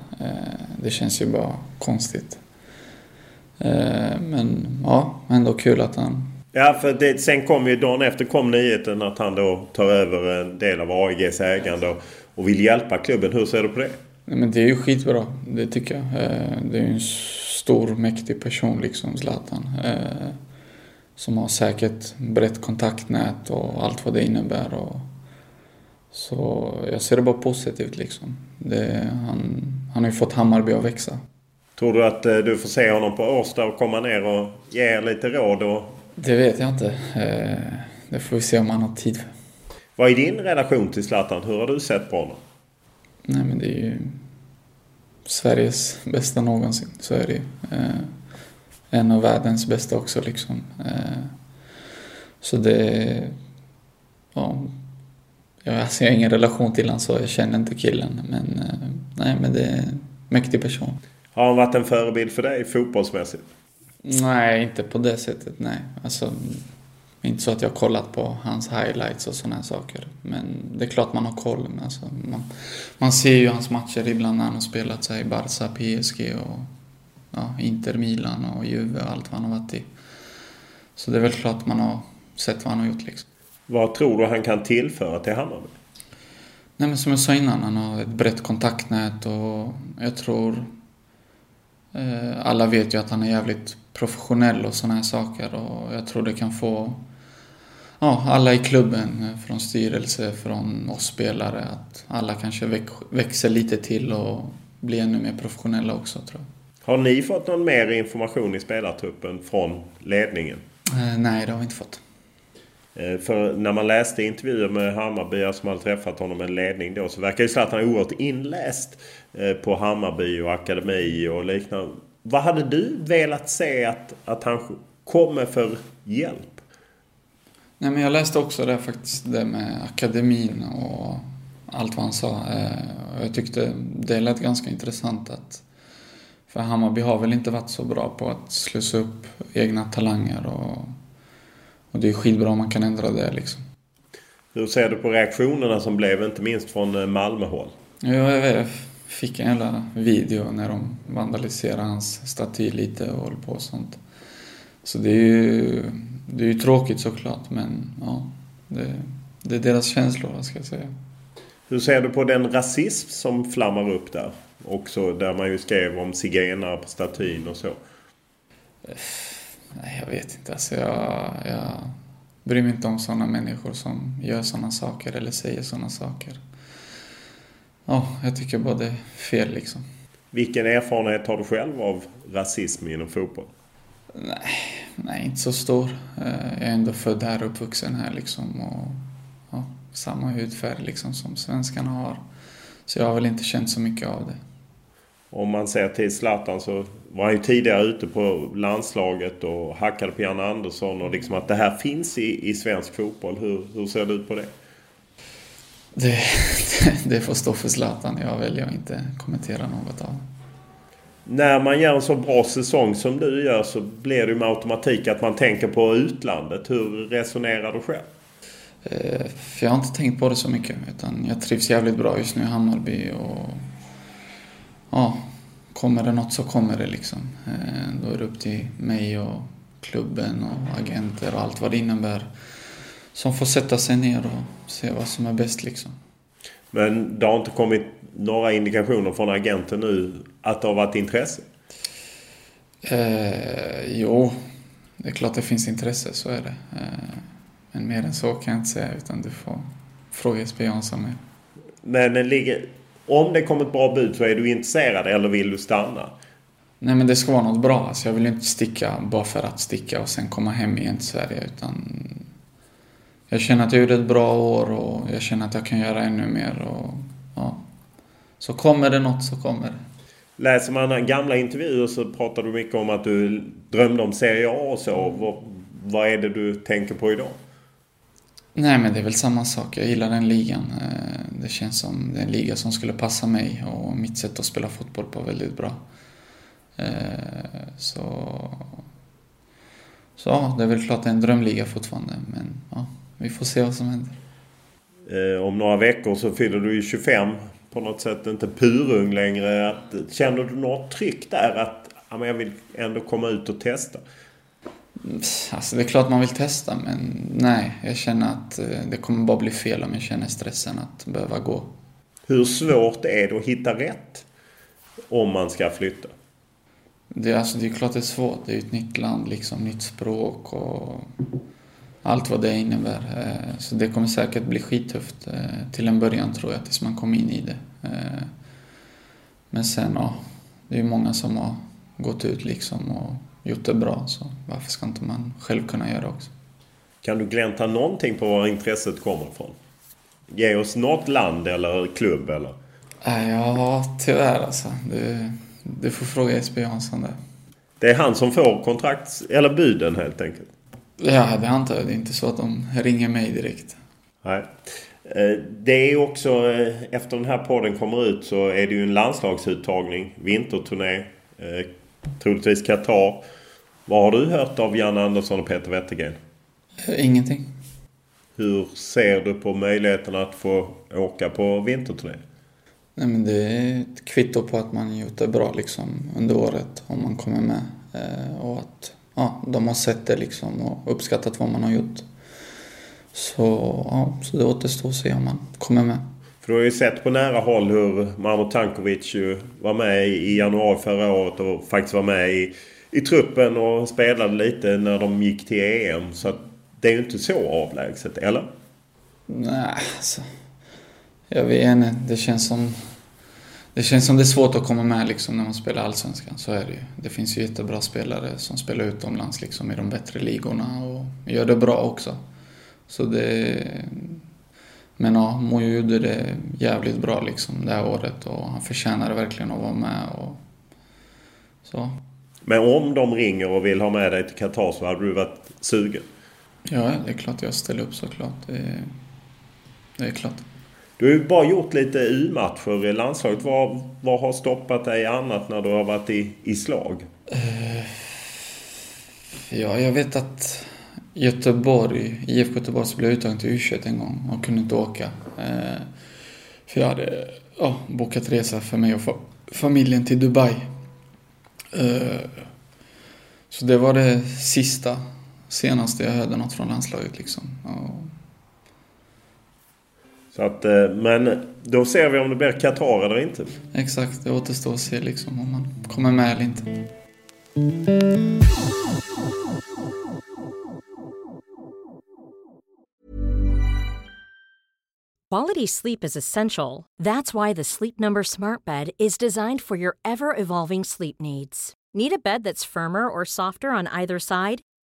Det känns ju bara konstigt. Men ja, ändå kul att han Ja, för det, sen kom ju dagen efter kom nyheten att han då tar över en del av AIGs ägande och, och vill hjälpa klubben. Hur ser du på det? Nej, men det är ju skitbra, det tycker jag. Eh, det är ju en stor, mäktig person liksom, Zlatan. Eh, som har säkert brett kontaktnät och allt vad det innebär. Och så jag ser det bara positivt liksom. Det, han, han har ju fått Hammarby att växa. Tror du att eh, du får se honom på Årsta och komma ner och ge er lite råd och det vet jag inte. Eh, det får vi se om han har tid för. Vad är din relation till Zlatan? Hur har du sett på honom? Nej men det är ju Sveriges bästa någonsin. Så är det ju. Eh, en av världens bästa också liksom. Eh, så det... Ja, alltså jag har ingen relation till honom så jag känner inte killen. Men nej men det är en mäktig person. Har han varit en förebild för dig fotbollsmässigt? Nej, inte på det sättet, nej. Alltså, inte så att jag har kollat på hans highlights och sådana saker. Men det är klart man har koll. Alltså, man, man ser ju hans matcher ibland när han har spelat sig i Barca, PSG och ja, Inter, Milan och Juve och allt vad han har varit i. Så det är väl klart man har sett vad han har gjort liksom. Vad tror du han kan tillföra till Hammarby? Nej men som jag sa innan, han har ett brett kontaktnät och jag tror Eh, alla vet ju att han är jävligt professionell och sådana här saker och jag tror det kan få ja, alla i klubben, från styrelse, från oss spelare, att alla kanske växer lite till och blir ännu mer professionella också tror jag. Har ni fått någon mer information i spelartruppen från ledningen? Eh, nej, det har vi inte fått. Eh, för när man läste intervjuer med Hammarby som hade träffat honom en ledning då så verkar ju Zlatan oerhört inläst eh, på Hammarby och akademi och liknande. Vad hade du velat se att, att han kom med för hjälp? Nej men jag läste också det faktiskt, det med akademin och allt vad han sa. Eh, jag tyckte det lät ganska intressant att för Hammarby har väl inte varit så bra på att slussa upp egna talanger och och det är skitbra om man kan ändra det liksom. Hur ser du på reaktionerna som blev, inte minst från eh, Malmöhåll? Ja, jag fick en jävla video när de vandaliserade hans staty lite och höll på och sånt. Så det är ju, det är ju tråkigt såklart, men ja, det, det är deras känslor, ska jag säga. Hur ser du på den rasism som flammar upp där? Också där man ju skrev om zigenare på statyn och så. Nej, jag vet inte. Alltså jag, jag bryr mig inte om sådana människor som gör sådana saker eller säger sådana saker. Ja, jag tycker bara det är fel liksom. Vilken erfarenhet har du själv av rasism inom fotboll? Nej, nej inte så stor. Eh, jag är ändå född här och uppvuxen här liksom. Och, ja, samma hudfärg liksom som svenskarna har. Så jag har väl inte känt så mycket av det. Om man ser till Zlatan så var han ju tidigare ute på landslaget och hackade på Janne Andersson och liksom att det här finns i, i svensk fotboll. Hur, hur ser det ut på det? Det, det får stå för Zlatan. Jag väljer att inte kommentera något av När man gör en så bra säsong som du gör så blir det med automatik att man tänker på utlandet. Hur resonerar du själv? Eh, jag har inte tänkt på det så mycket. Utan jag trivs jävligt bra just nu i Hammarby och ja, kommer det något så kommer det liksom. Eh, då är det upp till mig och klubben och agenter och allt vad det innebär. Som får sätta sig ner och se vad som är bäst liksom. Men det har inte kommit några indikationer från agenten nu att det har varit intresse? Eh, jo, det är klart det finns intresse, så är det. Eh, men mer än så kan jag inte säga utan du får fråga Jesper Jansson med. Men ligger, om det kommer ett bra bud så är du intresserad eller vill du stanna? Nej men det ska vara något bra. Alltså jag vill inte sticka bara för att sticka och sen komma hem igen till Sverige. Utan jag känner att jag gjorde ett bra år och jag känner att jag kan göra ännu mer. Och, ja. Så kommer det något så kommer det. Läser man gamla intervjuer så pratar du mycket om att du drömde om Serie A och så. Vad, vad är det du tänker på idag? Nej men det är väl samma sak. Jag gillar den ligan. Eh, det känns som det är en liga som skulle passa mig och mitt sätt att spela fotboll på väldigt bra. Eh, så... Så ja, det är väl klart det är en drömliga fortfarande. Men ja, vi får se vad som händer. Eh, om några veckor så fyller du ju 25. På något sätt inte purung längre. Att, känner du något tryck där att ja, men jag vill ändå komma ut och testa? Alltså det är klart man vill testa men nej, jag känner att eh, det kommer bara bli fel om jag känner stressen att behöva gå. Hur svårt är det att hitta rätt? Om man ska flytta? Det, alltså, det är klart det är svårt. Det är ett nytt land, liksom, nytt språk och allt vad det innebär. Eh, så det kommer säkert bli skittufft eh, till en början tror jag, tills man kommer in i det. Men sen, ja, det är många som har gått ut liksom och gjort det bra. Så varför ska inte man själv kunna göra det också? Kan du glänta någonting på var intresset kommer ifrån? Ge oss något land eller klubb eller? Ja, tyvärr alltså. Du, du får fråga Jesper Jansson där. Det är han som får kontrakt eller buden helt enkelt? Ja, det antar jag. Det är inte så att de ringer mig direkt. Nej. Eh, det är också, eh, efter den här podden kommer ut så är det ju en landslagsuttagning. Vinterturné. Eh, troligtvis Qatar. Vad har du hört av Jan Andersson och Peter Wettergren? Ingenting. Hur ser du på möjligheten att få åka på vinterturné? Nej, men det är ett kvitto på att man gjort det bra liksom, under året om man kommer med. Och att ja, de har sett det liksom, och uppskattat vad man har gjort. Så, ja, så det återstår att se om man kommer med. För du har ju sett på nära håll hur Marmo Tankovic var med i januari förra året och faktiskt var med i i truppen och spelade lite när de gick till EM. Så det är ju inte så avlägset, eller? Nej, alltså. Jag vet inte. Det känns som... Det känns som det är svårt att komma med liksom när man spelar Allsvenskan. Så är det ju. Det finns ju jättebra spelare som spelar utomlands liksom i de bättre ligorna och gör det bra också. Så det... Men ja, Mojo gjorde det jävligt bra liksom det här året och han förtjänade verkligen att vara med. Och... Så. Men om de ringer och vill ha med dig till Qatar så hade du varit sugen? Ja, det är klart jag ställer upp såklart. Det är, det är klart. Du har ju bara gjort lite U-matcher i landslaget. Vad, vad har stoppat dig annat när du har varit i, i slag? Eh, ja, jag vet att Göteborg, IFK Göteborg så blev jag uttagen till U21 en gång och kunde inte åka. Eh, för jag hade ja, bokat resa för mig och familjen till Dubai eh, så det var det sista, senaste jag hörde något från landslaget liksom. Så att, eh, men då ser vi om det blir Qatar eller inte. Exakt, det återstår att se liksom om man kommer med eller inte. Quality sleep is essential. That's why the Sleep Number smart bed is designed for your ever-evolving sleep needs. Need a bed that's firmer or softer on either side?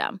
system.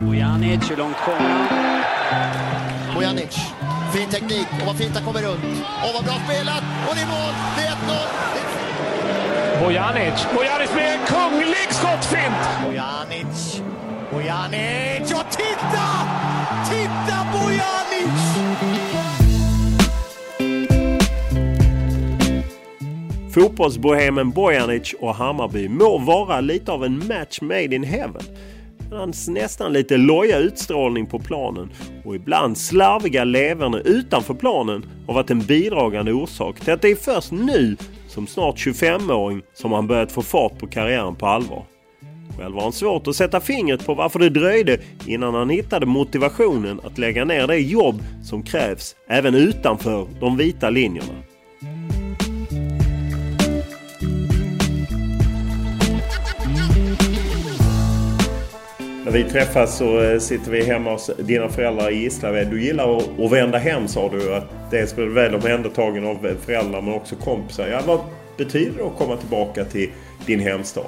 Bojanic, hur långt kommer han? Bojanic, fin teknik och vad fint han kommer runt. Och vad bra spelat! Och det är mål! Det är 1-0! Bojanic, Bojanic med en kunglig skottfint! Bojanic, Bojanic! Ja, titta! Titta Bojanic! Fotbollsbohemen Bojanic och Hammarby må vara lite av en match made in heaven. Men hans nästan lite loja utstrålning på planen och ibland slarviga leverne utanför planen har varit en bidragande orsak till att det är först nu som snart 25-åring som han börjat få fart på karriären på allvar. Själv har han svårt att sätta fingret på varför det dröjde innan han hittade motivationen att lägga ner det jobb som krävs även utanför de vita linjerna. När vi träffas så eh, sitter vi hemma hos dina föräldrar i Gislaved. Du gillar att, vända hem sa du. Att dels blir du väl omhändertagen av föräldrar men också kompisar. Ja, vad betyder det att komma tillbaka till din hemstad?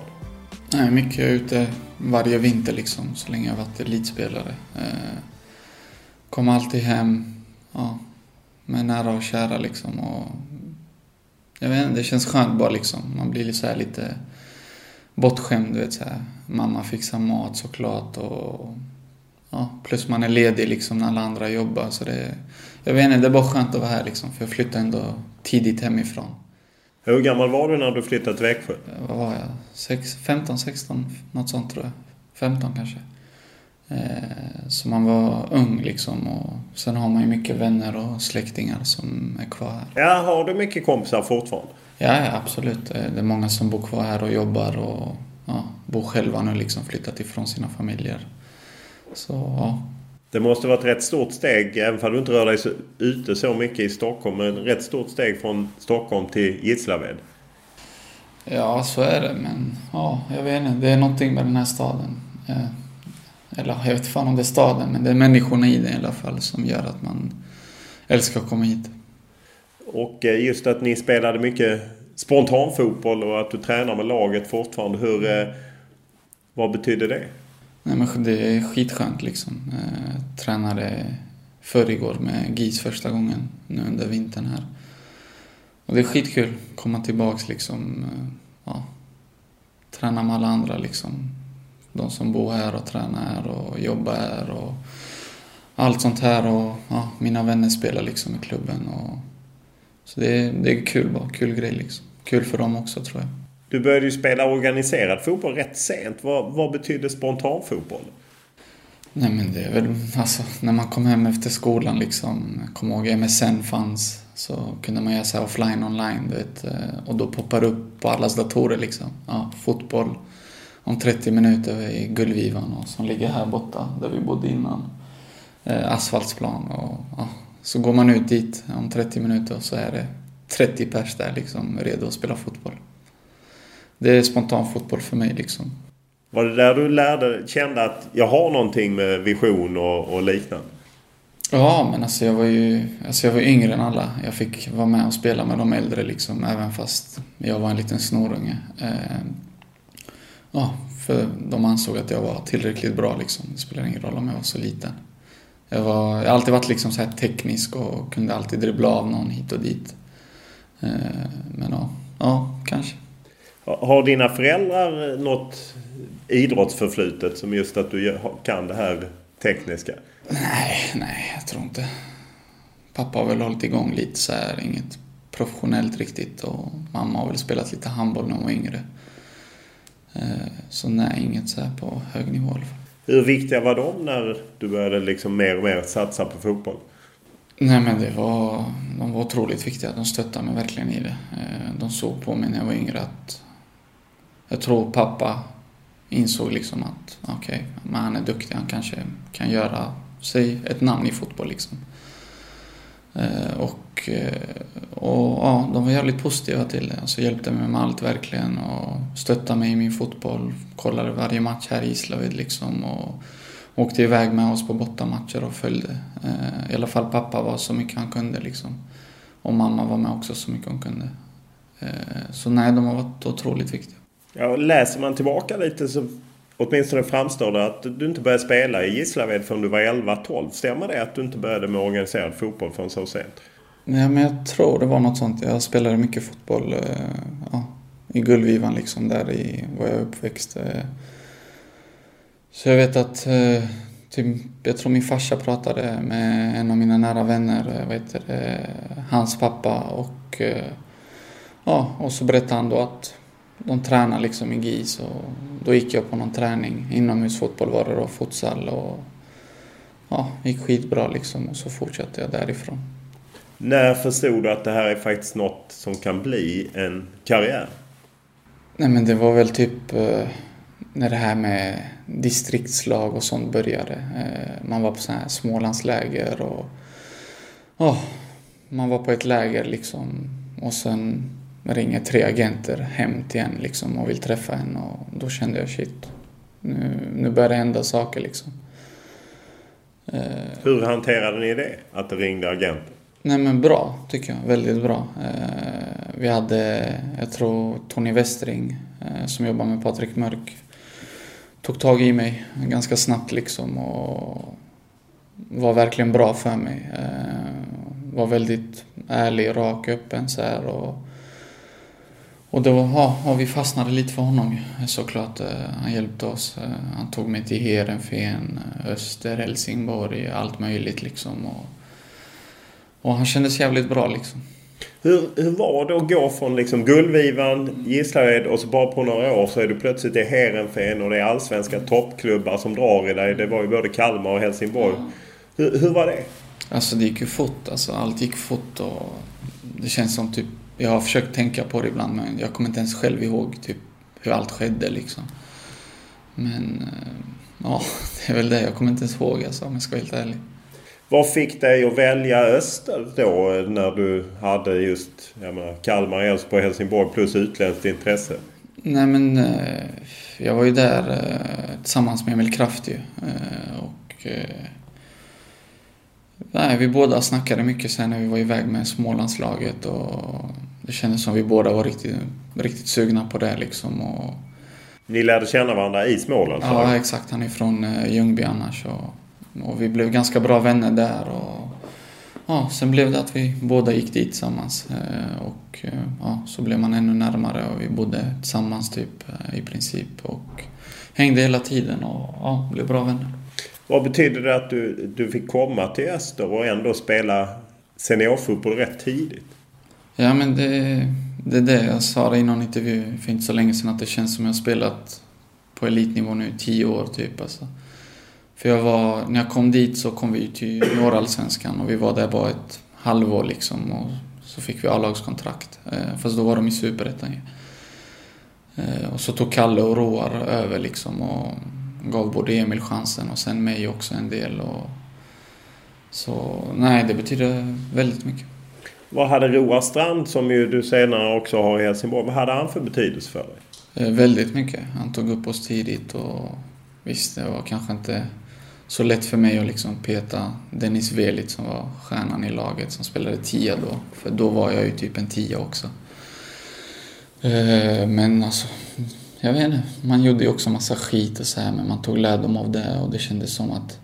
Nej, mycket ute varje vinter liksom, så länge jag varit elitspelare. Eh, Kom alltid hem ja, med nära och kära liksom. Och, jag vet inte, det känns skönt bara liksom. Man blir så här lite bortskämd, du vet så här. Mamma fixar mat såklart och ja, plus man är ledig liksom när alla andra jobbar. Så det, jag vet inte, det är bara skönt att vara här liksom. För jag flyttade ändå tidigt hemifrån. Hur gammal var du när du flyttade till Växjö? Vad var jag? Sex, 15, 16, något sånt tror jag. 15 kanske. Eh, så man var ung liksom och sen har man ju mycket vänner och släktingar som är kvar här. Ja, har du mycket kompisar fortfarande? Ja, ja, absolut. Eh, Det är många som bor kvar här och jobbar och ja, bor själva nu liksom, flyttat ifrån sina familjer. Så ja, Det måste vara ett rätt stort steg, även om du inte rör dig så, ute så mycket i Stockholm, men ett rätt stort steg från Stockholm till Gislaved. ja så är det. Men ja, jag vet inte. Det är någonting med den här staden. Eh, Eller jag vet fan om det är staden, men det är människorna i den i alla fall som gör att man älskar att komma hit. Och eh, just att ni spelade mycket spontanfotboll och att du tränar med laget fortfarande. Hur, eh, vad betyder det? Nej, men det är skitskönt liksom. Jag tränade förr igår med GIS första gången nu under vintern här. Och det är skitkul att komma tillbaks liksom. Ja, träna med alla andra liksom. De som bor här och tränar här och jobbar här och allt sånt här och ja, mina vänner spelar liksom i klubben och så det är, det är kul bara, kul grej liksom. Kul för dem också tror jag. Du började ju spela organiserad fotboll rätt sent. Vad, vad betyder spontanfotboll? Nej men det är väl, alltså när man kom hem efter skolan liksom, jag kommer ihåg MSN fanns, så kunde man göra så offline online, du vet, eh, och då poppar upp på allas datorer liksom. Ja, fotboll om 30 minuter i Gullvivan och som ligger här borta där vi bodde innan. Eh, asfaltsplan och ja, så går man ut dit om 30 minuter och så är det 30 pers där liksom redo att spela fotboll. Det är spontan fotboll för mig liksom. Var det där du lärde, kände att jag har någonting med vision och, och liknande? Ja, men alltså jag var ju alltså jag var yngre än alla. Jag fick vara med och spela med de äldre liksom, även fast jag var en liten snorunge. Eh, ja, för de ansåg att jag var tillräckligt bra liksom. Det spelar ingen roll om jag var så liten. Jag, var, jag har alltid varit liksom så här teknisk och kunde alltid dribbla av någon hit och dit. Eh, men ja, ja, kanske. Har dina föräldrar något idrottsförflutet som just att du kan det här tekniska? Nej, nej, jag tror inte. Pappa har väl hållit igång lite så här, inget professionellt riktigt och mamma har väl spelat lite handboll när hon var yngre. Eh, så nej, inget så här på hög nivå i alla fall. Hur viktiga var de när du började liksom mer och mer satsa på fotboll? Nej men det var, de var otroligt viktiga. De stöttade mig verkligen i det. Eh, de såg på mig när jag var yngre att jag tror pappa insåg liksom att okej, okay, men han är duktig, han kanske kan göra sig ett namn i fotboll liksom. Eh, och, eh, och ja, de var jävligt positiva till det. Alltså hjälpte mig med allt verkligen och stöttade mig i min fotboll. Kollade varje match här i Gislaved liksom och åkte iväg med oss på bortamatcher och följde. Eh, I alla fall pappa var så mycket han kunde liksom. Och mamma var med också så mycket hon kunde. Eh, så nej, de har varit otroligt viktiga. Ja, läser man tillbaka lite så åtminstone framstår det att du inte började spela i Gislaved förrän du var 11-12. Stämmer det att du inte började med organiserad fotboll förrän så sent? Nej, men jag tror det var något sånt. Jag spelade mycket fotboll eh, ja, i Gullvivan liksom, där i, var jag uppväxt. Eh. Så jag vet att eh, typ, jag tror min farsa pratade med en av mina nära vänner, vad heter det, hans pappa och ja, och så berättade han då att de tränar liksom i GIS och då gick jag på någon träning. Inomhusfotboll var det då, futsal och ja, gick skitbra liksom och så fortsatte jag därifrån. När förstod du att det här är faktiskt något som kan bli en karriär? Nej men det var väl typ eh, när det här med distriktslag och sånt började. Eh, man var på sådana här Smålandsläger och oh, man var på ett läger liksom och sen ringer tre agenter hem till en liksom och vill träffa en och då kände jag shit, nu, nu börjar det hända saker liksom. Eh, Hur hanterade ni det? Att det ringde agenter? Nej men bra, tycker jag. Väldigt bra. Eh, vi hade, jag tror Tony Westring eh, som jobbar med Patrik Mörk tog tag i mig ganska snabbt liksom och var verkligen bra för mig. Var väldigt ärlig, rak, öppen så här och och då ja, vi fastnade lite för honom såklart. Eh, han hjälpte oss. Eh, han tog mig till Heerenveen, eh, Öster, Helsingborg, allt möjligt liksom. Och, och han kändes jävligt bra liksom. Hur, hur var det att gå från liksom Gullvivan, Gislaved och så bara på några år så är du plötsligt i Heerenveen och det är allsvenska toppklubbar som drar i dig. Det var ju både Kalmar och Helsingborg. Hur, hur var det? Alltså det gick ju fort. Alltså, allt gick fort och det känns som typ jag har försökt tänka på det ibland men jag kommer inte ens själv ihåg typ hur allt skedde liksom. Men eh, ja, det är väl det. Jag kommer inte ens ihåg alltså, om jag ska vara helt ärlig. Vad fick dig att välja Öster då när du hade just jag menar, Kalmar, Elfsborg, Helsingborg plus utländskt intresse? Nej men eh, jag var ju där eh, tillsammans med Emil Kraft ju. Och nej, vi båda snackade mycket sen när vi var iväg med Smålandslaget och det kändes som vi båda var riktigt, riktigt sugna på det liksom. Och... Ni lärde känna varandra i Småland? Ja, exakt. Han är från eh, Ljungby annars. Och, och vi blev ganska bra vänner där. Och, ja, sen blev det att vi båda gick dit tillsammans. Eh, och eh, ja, så blev man ännu närmare och vi bodde tillsammans typ i princip. Och hängde hela tiden och ja, blev bra vänner. Vad betyder det att du, du fick komma till Öster och ändå spela seniorfotboll rätt tidigt? Ja, men det, det är det jag sa i någon intervju för inte så länge sedan att det känns som jag har spelat på elitnivå nu i tio år typ. Alltså. För jag var, när jag kom dit så kom vi till norrallsvenskan och vi var där bara ett halvår liksom och så fick vi A-lagskontrakt. Eh, fast då var de i superettan eh, Och så tog Kalle och Roar över liksom och gav både Emil chansen och sen mig också en del. Och, så nej, det betyder väldigt mycket. Vad hade Roar Strand, som ju du senare också har i Helsingborg, vad hade han för betydelse för dig? Eh, väldigt mycket. Han tog upp oss tidigt och visst, det var kanske inte så lätt för mig att liksom peta Dennis Velit som var stjärnan i laget som spelade tia då. För då var jag ju typ en tia också. Eh, men alltså, jag vet inte. Man gjorde ju också massa skit och så här men man tog lärdom av det och det kändes som att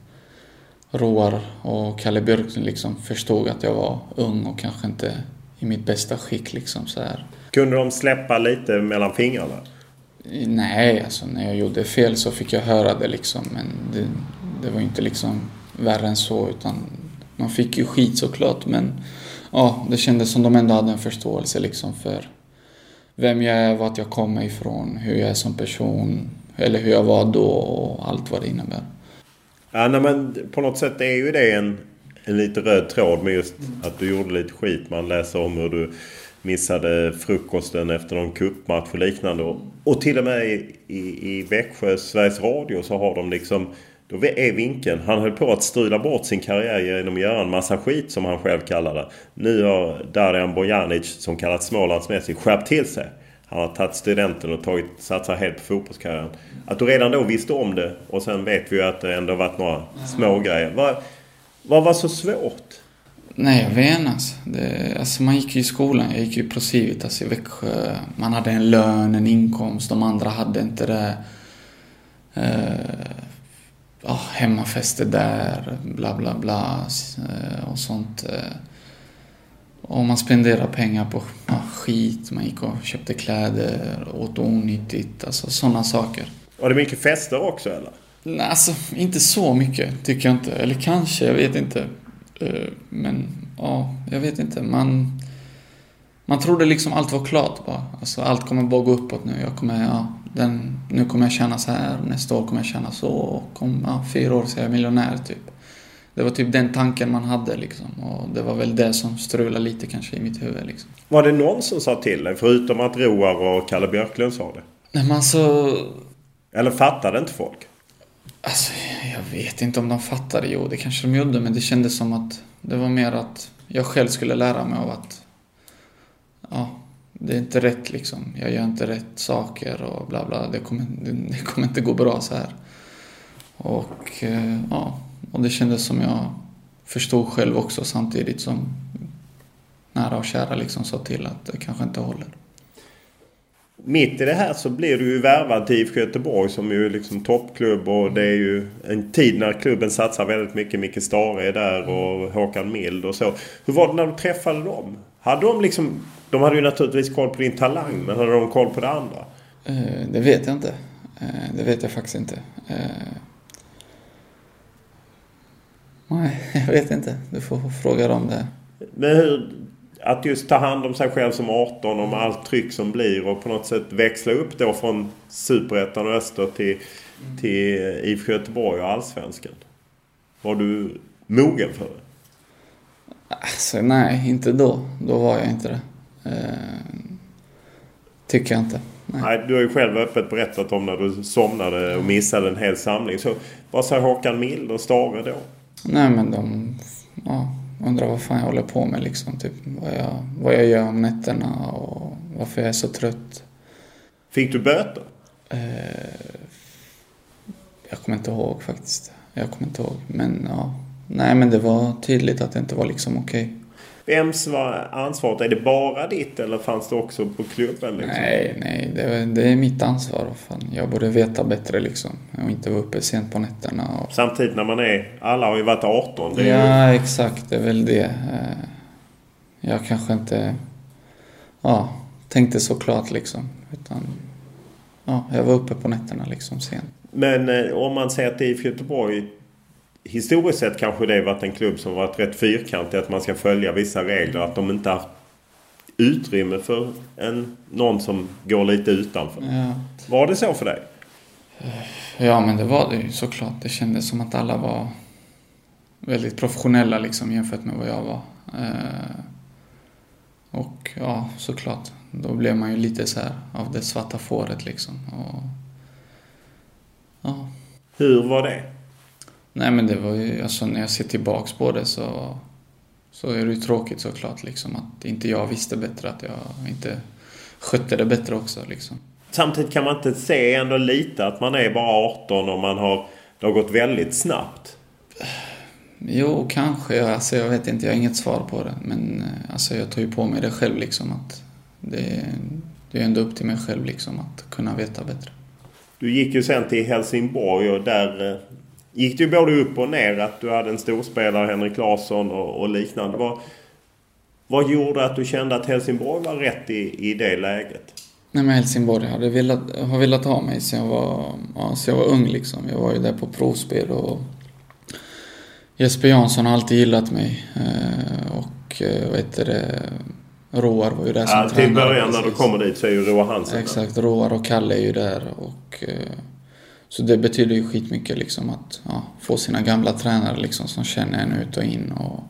Roar och Kalle Björk liksom förstod att jag var ung och kanske inte i mitt bästa skick. Liksom, så här. Kunde de släppa lite mellan fingrarna? Nej, alltså när jag gjorde fel så fick jag höra det liksom. Men det, det var inte liksom värre än så utan man fick ju skit såklart men ja, det kändes som de ändå hade en förståelse liksom för vem jag är, vart jag kommer ifrån, hur jag är som person eller hur jag var då och allt vad det innebär. Ja, nej, men på något sätt är ju det en, en lite röd tråd med just att du gjorde lite skit. Man läser om hur du missade frukosten efter någon cupmatch och liknande. Och, och till och med i, i, i Växjö, Sveriges Radio, så har de liksom... Då är vinkeln. Han höll på att strula bort sin karriär genom att göra en massa skit som han själv kallar det. Nu har Darijan Bojanic, som kallats Smålands Messi, skärpt till sig. Han har tagit studenten och tagit, satsat helt på fotbollskarriären. Att du redan då visste om det och sen vet vi ju att det ändå varit några små grejer. Vad, vad var så svårt? Nej, jag vet inte alltså. Det, alltså. Man gick ju i skolan. Jag gick ju på Civitas i Växjö. Man hade en lön, en inkomst. De andra hade inte det. Uh, oh, hemmafester där, bla bla bla uh, och sånt. Uh, och man spenderade pengar på ja, skit. Man gick och köpte kläder, åt onyttigt. Alltså sådana saker. Var det mycket fester också eller? Nej, alltså inte så mycket tycker jag inte. Eller kanske, jag vet inte. Eh, men ja, jag vet inte. Man, man trodde liksom allt var klart bara. Alltså allt kommer bara gå uppåt nu. Jag kommer, ja, den, nu kommer jag tjäna så här, nästa år kommer jag tjäna så och om ja, fyra år så är jag miljonär typ. Det var typ den tanken man hade liksom. Och det var väl det som strulade lite kanske i mitt huvud liksom. Var det någon som sa till dig? Förutom att Roar och Kalle Björklund sa det? Nej men alltså... Eller fattade inte folk? Alltså, jag vet inte om de fattade. Jo, det kanske de gjorde. Men det kändes som att det var mer att jag själv skulle lära mig av att ja, det är inte rätt liksom. Jag gör inte rätt saker och bla bla. Det kommer, det, kommer inte gå bra så här. Och eh, ja, och det kändes som jag förstod själv också samtidigt som nära och kära liksom sa till att det kanske inte håller. Mitt i det här så blir du ju värvad till IFK Göteborg som ju liksom toppklubb och det är ju en tid när klubben satsar väldigt mycket. Micke Stare är där och Håkan Mild och så. Hur var det när du träffade dem? Hade de liksom... De hade ju naturligtvis koll på din talang men hade de koll på det andra? Eh, det vet jag inte. Eh, det vet jag faktiskt inte. Eh, Nej, jag vet inte. Du får fråga dem det. Men hur, att just ta hand om sig själv som 18 och med allt tryck som blir och på något sätt växla upp då från Superettan och Öster till, till IFK Göteborg och Allsvenskan. Var du mogen för det? Alltså, nej, inte då. Då var jag inte det. Eh, tycker jag inte. Nej. nej. du har ju själv öppet berättat om när du somnade och missade en hel samling. Så vad sa Håkan Mild och Stare då? Nej men de ja, undrar vad fan jag håller på med liksom. Typ vad jag, vad jag gör om nätterna och varför jag är så trött. Fick du böter? Eh, jag kommer inte ihåg faktiskt. Jag kommer inte ihåg. Men ja. Nej men det var tydligt att det inte var liksom okej. Okay. Vems var ansvaret? Är det bara ditt eller fanns det också på klubben? Liksom? Nej, nej. Det, det, är mitt ansvar. Fan. Jag borde veta bättre liksom. Och inte vara uppe sent på nätterna. Och... Samtidigt när man är... Alla har ju varit 18. Det ja, ju... exakt. Det är väl det. Eh, jag kanske inte... Ja, tänkte så klart liksom. Utan... Ja, jag var uppe på nätterna liksom sent. Men eh, om man säger att IFK Göteborg historiskt sett kanske det varit en klubb som varit rätt fyrkantig. Att man ska följa vissa regler. Att de inte haft utrymme för en, någon som går lite utanför. Ja. Var det så för dig? Ja, men det var det ju såklart. Det kändes som att alla var väldigt professionella liksom jämfört med vad jag var. Eh, och ja, såklart. Då blev man ju lite så här av det svarta fåret liksom. Och, ja. Hur var det? Nej men det var ju, alltså när jag ser tillbaks på det så, så är det ju tråkigt såklart liksom att inte jag visste bättre, att jag inte skötte det bättre också liksom. Samtidigt kan man inte se ändå lite att man är bara 18 och man har, det har gått väldigt snabbt. Jo, kanske. Alltså, jag vet inte, jag har inget svar på det. Men eh, alltså, jag tar ju på mig det själv liksom att det, det är ändå upp till mig själv liksom att kunna veta bättre. Du gick ju sen till Helsingborg och där eh, gick det ju både upp och ner att du hade en storspelare, Henrik Larsson och, och liknande. Var, Vad gjorde att du kände att Helsingborg var rätt i, i det läget? Nej men Helsingborg hade velat, har velat ha mig sen jag var, ja, sen jag var ung liksom. Jag var ju där på provspel och Jesper Jansson har alltid gillat mig. Eh, och eh, vad heter det? Roar var ju där som ja, Till början när du kommer dit så är ju Roar Hansen Exakt. Roar och Kalle är ju där. Och, eh, så det betyder ju skitmycket liksom att ja, få sina gamla tränare liksom som känner en ut och in. Och,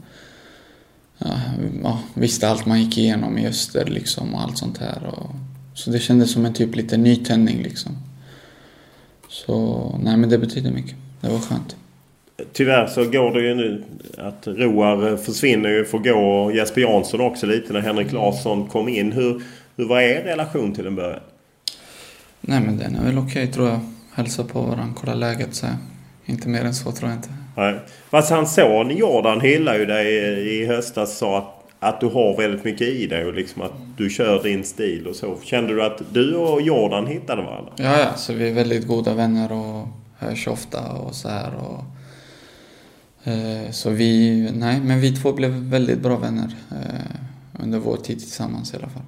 ja, visste allt man gick igenom i öster liksom och allt sånt här. Och, så det kändes som en typ lite nytändning liksom. Så nej men det betyder mycket. Det var skönt. Tyvärr så går det ju nu att Roar försvinner ju får gå och Jesper Jansson också lite när Henrik Larsson kom in. Hur, hur var er relation till en början? Nej men den är väl okej okay, tror jag. Hälsa på varandra, kolla läget så Inte mer än så tror jag inte. Nej. Fast hans son Jordan hyllade ju dig i höstas sa att, att du har väldigt mycket i dig och liksom att du kör din stil och så. Kände du att du och Jordan hittade varandra? Ja, ja. Så vi är väldigt goda vänner och hörs ofta och så här. Och, eh, så vi, nej, men vi två blev väldigt bra vänner eh, under vår tid tillsammans i alla fall.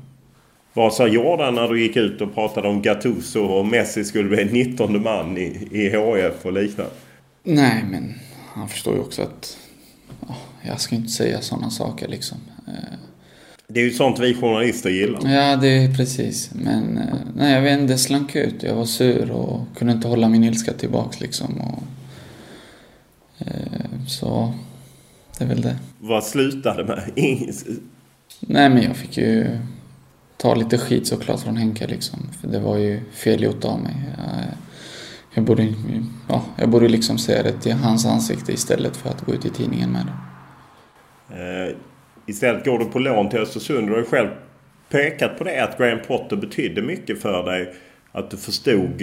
Vad sa Jordan när du gick ut och pratade om Gattuso och Messi skulle bli 19 man i, i HF och liknande? Nej, men han förstår ju också att ja, jag ska inte säga sådana saker liksom. Eh, det är ju sånt vi journalister gillar. Ja, det är precis. Men eh, nej, jag vet inte, det slank ut. Jag var sur och kunde inte hålla min ilska tillbaks liksom. Och, eh, så, det är väl det. Vad slutade med? nej, men jag fick ju ta lite skit såklart från Henke liksom. För det var ju fel gjort av mig. Jag, jag borde, ja, jag borde liksom säga det till hans ansikte istället för att gå ut i tidningen med det. Eh, istället går du på lån till Östersund. Du har ju själv pekat på det att Graham Potter betydde mycket för dig. Att du förstod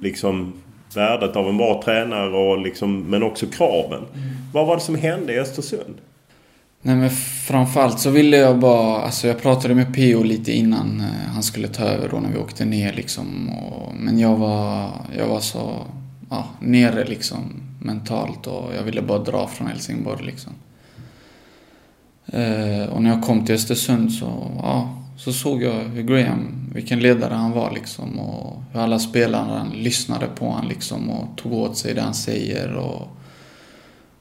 liksom värdet av en bra tränare och liksom, men också kraven. Mm. Vad var det som hände i Östersund? Nej men framförallt så ville jag bara, alltså jag pratade med P.O. lite innan eh, han skulle ta över då när vi åkte ner liksom. Och, men jag var, jag var så, ja, nere liksom mentalt och jag ville bara dra från Helsingborg liksom. Eh, och när jag kom till Östersund så, ja, så såg jag hur Graham, vilken ledare han var liksom och hur alla spelarna lyssnade på honom liksom och tog åt sig det han säger och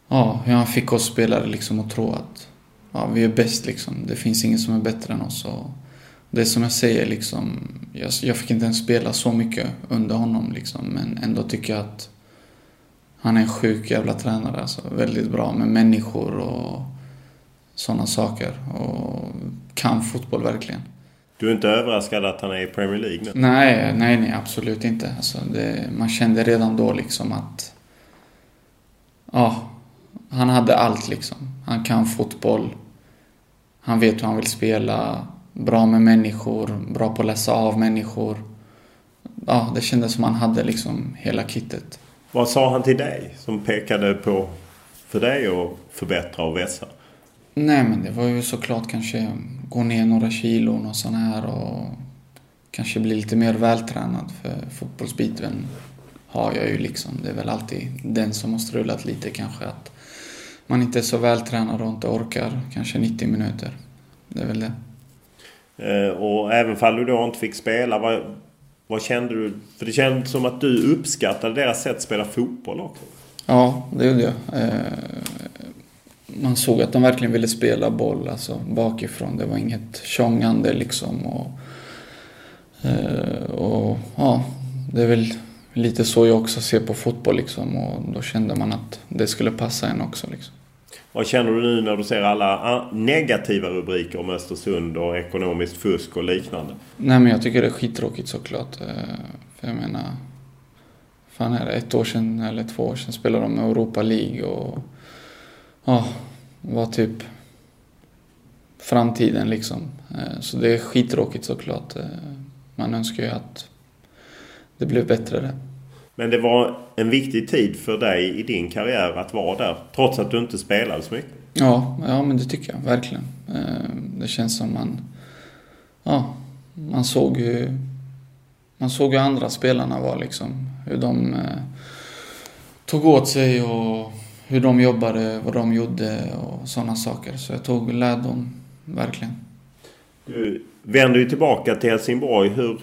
ja, hur han fick oss spelare liksom att tro att ja, vi är bäst liksom. Det finns ingen som är bättre än oss. Och det är som jag säger liksom, jag, jag fick inte ens spela så mycket under honom liksom, men ändå tycker jag att han är en sjuk jävla tränare alltså. Väldigt bra med människor och sådana saker. Och kan fotboll verkligen. Du är inte överraskad att han är i Premier League nu? Nej, nej, nej absolut inte. Alltså det, man kände redan då liksom att... Ja, han hade allt liksom. Han kan fotboll. Han vet hur han vill spela. Bra med människor. Bra på att läsa av människor. Ja, det kändes som han hade liksom hela kittet. Vad sa han till dig som pekade på för dig att förbättra och vässa? Nej, men det var ju såklart kanske gå ner några kilon och sån här och kanske bli lite mer vältränad för fotbollsbiten har jag ju liksom. Det är väl alltid den som har strulat lite kanske att man inte är så vältränad och inte orkar kanske 90 minuter. Det är väl det. Eh, och även fall du då inte fick spela, vad, vad kände du? För det kändes som att du uppskattade deras sätt att spela fotboll också. Ja, det gjorde jag. Eh, man såg att de verkligen ville spela boll alltså bakifrån. Det var inget tjongande liksom. Och, eh, och ja, det är väl lite så jag också ser på fotboll liksom. Och då kände man att det skulle passa en också liksom. Vad känner du nu när du ser alla ah, negativa rubriker om Östersund och ekonomiskt fusk och liknande? Nej men jag tycker det är skittråkigt såklart. Eh, för jag menar... Fan är det ett år sedan eller två år sedan spelade de Europa League och... Ja, var typ framtiden liksom. Eh, så det är skittråkigt såklart. Eh, man önskar ju att det blev bättre där. Men det var en viktig tid för dig i din karriär att vara där. Trots att du inte spelade så mycket. Ja, ja men det tycker jag verkligen. Eh, det känns som man... Ja, man såg hur... Man såg hur andra spelarna var liksom. Hur de eh, tog åt sig och hur de jobbade, vad de gjorde och sådana saker. Så jag tog lärdom verkligen. Du vänder ju tillbaka till Helsingborg. Hur,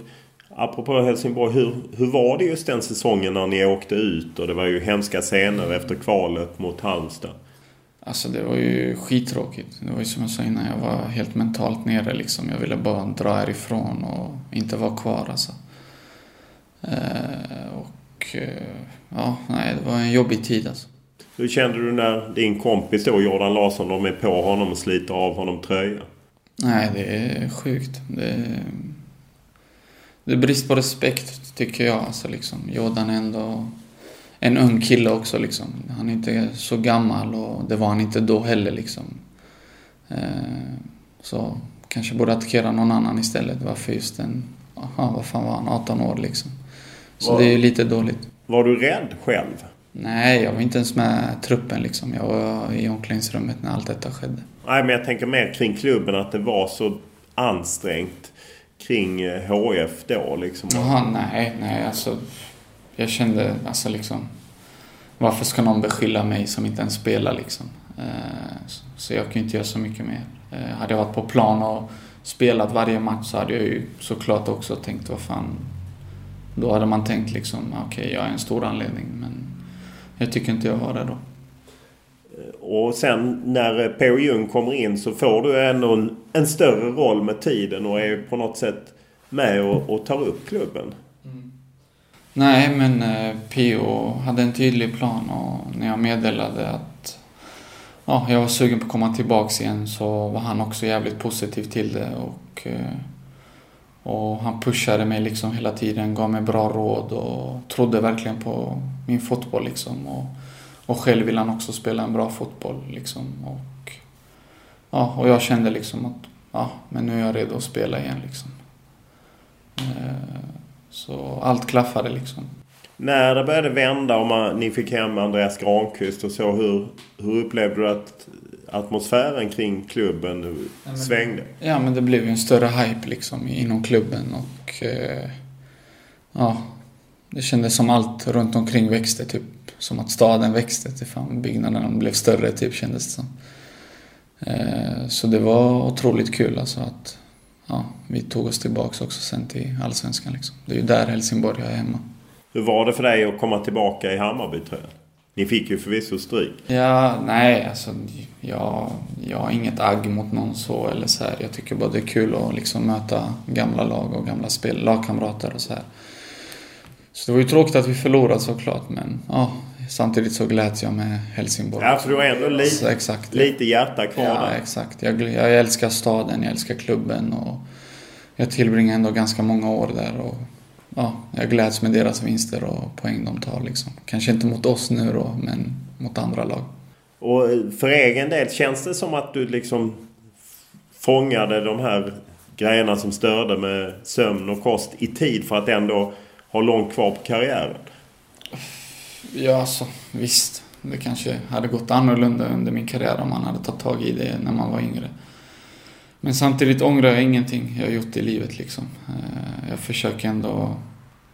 apropå Helsingborg, hur, hur var det just den säsongen när ni åkte ut? Och det var ju hemska scener efter kvalet mot Halmstad. Alltså det var ju skittråkigt. Det var ju som jag sa innan, jag var helt mentalt nere liksom. Jag ville bara dra härifrån och inte vara kvar alltså. Eh, och eh, ja, nej, det var en jobbig tid alltså. Hur kände du när din kompis då, Jordan Larsson, de är på honom och sliter av honom tröjan? Nej, det är sjukt. Det är, det är brist på respekt, tycker jag. Alltså, liksom. Jordan är ändå en ung kille också. Liksom. Han är inte så gammal och det var han inte då heller. Liksom. Eh, så kanske borde attackera någon annan istället. Varför just en... Aha, vad fan var han? 18 år liksom. Så var, det är lite dåligt. Var du rädd själv? Nej, jag var inte ens med truppen liksom. Jag var i omklädningsrummet när allt detta skedde. Nej, men jag tänker mer kring klubben att det var så ansträngt kring eh, HF då liksom. Jaha, nej, nej alltså. Jag kände alltså liksom. Varför ska någon beskylla mig som inte ens spelar liksom? Eh, så jag kan ju inte göra så mycket mer. Eh, hade jag varit på plan och spelat varje match så hade jag ju såklart också tänkt vad fan. Då hade man tänkt liksom, okej okay, jag är en stor anledning men jag tycker inte jag var det då. Och sen när P.O. Jung kommer in så får du ändå en, en, större roll med tiden och är på något sätt med och, och tar upp klubben. Mm. Nej, men eh, P.O. hade en tydlig plan och när jag meddelade att ja, jag var sugen på att komma tillbaks igen så var han också jävligt positiv till det och, eh, och han pushade mig liksom hela tiden, gav mig bra råd och trodde verkligen på min fotboll liksom. Och, och själv vill han också spela en bra fotboll liksom. Och, ja, och jag kände liksom att ja, men nu är jag redo att spela igen liksom. Eh, så allt klaffade liksom. När det började vända och man, ni fick hem Andreas Granqvist och så. Hur, hur upplevde du att atmosfären kring klubben ja, svängde? Ja men det blev ju en större hype liksom inom klubben och eh, ja, det kändes som allt runt omkring växte typ. Som att staden växte. Typ, fan, byggnaderna blev större typ kändes det som. Eh, så det var otroligt kul alltså att ja, vi tog oss tillbaka också sen till Allsvenskan liksom. Det är ju där Helsingborg är hemma. Hur var det för dig att komma tillbaka i Hammarbytröjan? Ni fick ju förvisso stryk. Ja, nej alltså jag, jag har inget agg mot någon så eller så här. Jag tycker bara det är kul att liksom möta gamla lag och gamla spel, lagkamrater och så här. Så det var ju tråkigt att vi förlorade såklart men ja, samtidigt så gläds jag med Helsingborg. Ja, för du har ändå lite, så, exakt, lite hjärta kvar ja, där. Exakt. Jag, jag älskar staden, jag älskar klubben och jag tillbringar ändå ganska många år där och ja, jag gläds med deras vinster och poäng de tar liksom. Kanske inte mot oss nu då, men mot andra lag. Och för egen del, känns det som att du liksom fångade de här grejerna som störde med sömn och kost i tid för att ändå har långt kvar på karriären? Ja, alltså visst. Det kanske hade gått annorlunda under min karriär om man hade tagit tag i det när man var yngre. Men samtidigt ångrar jag ingenting jag har gjort i livet liksom. Eh, jag försöker ändå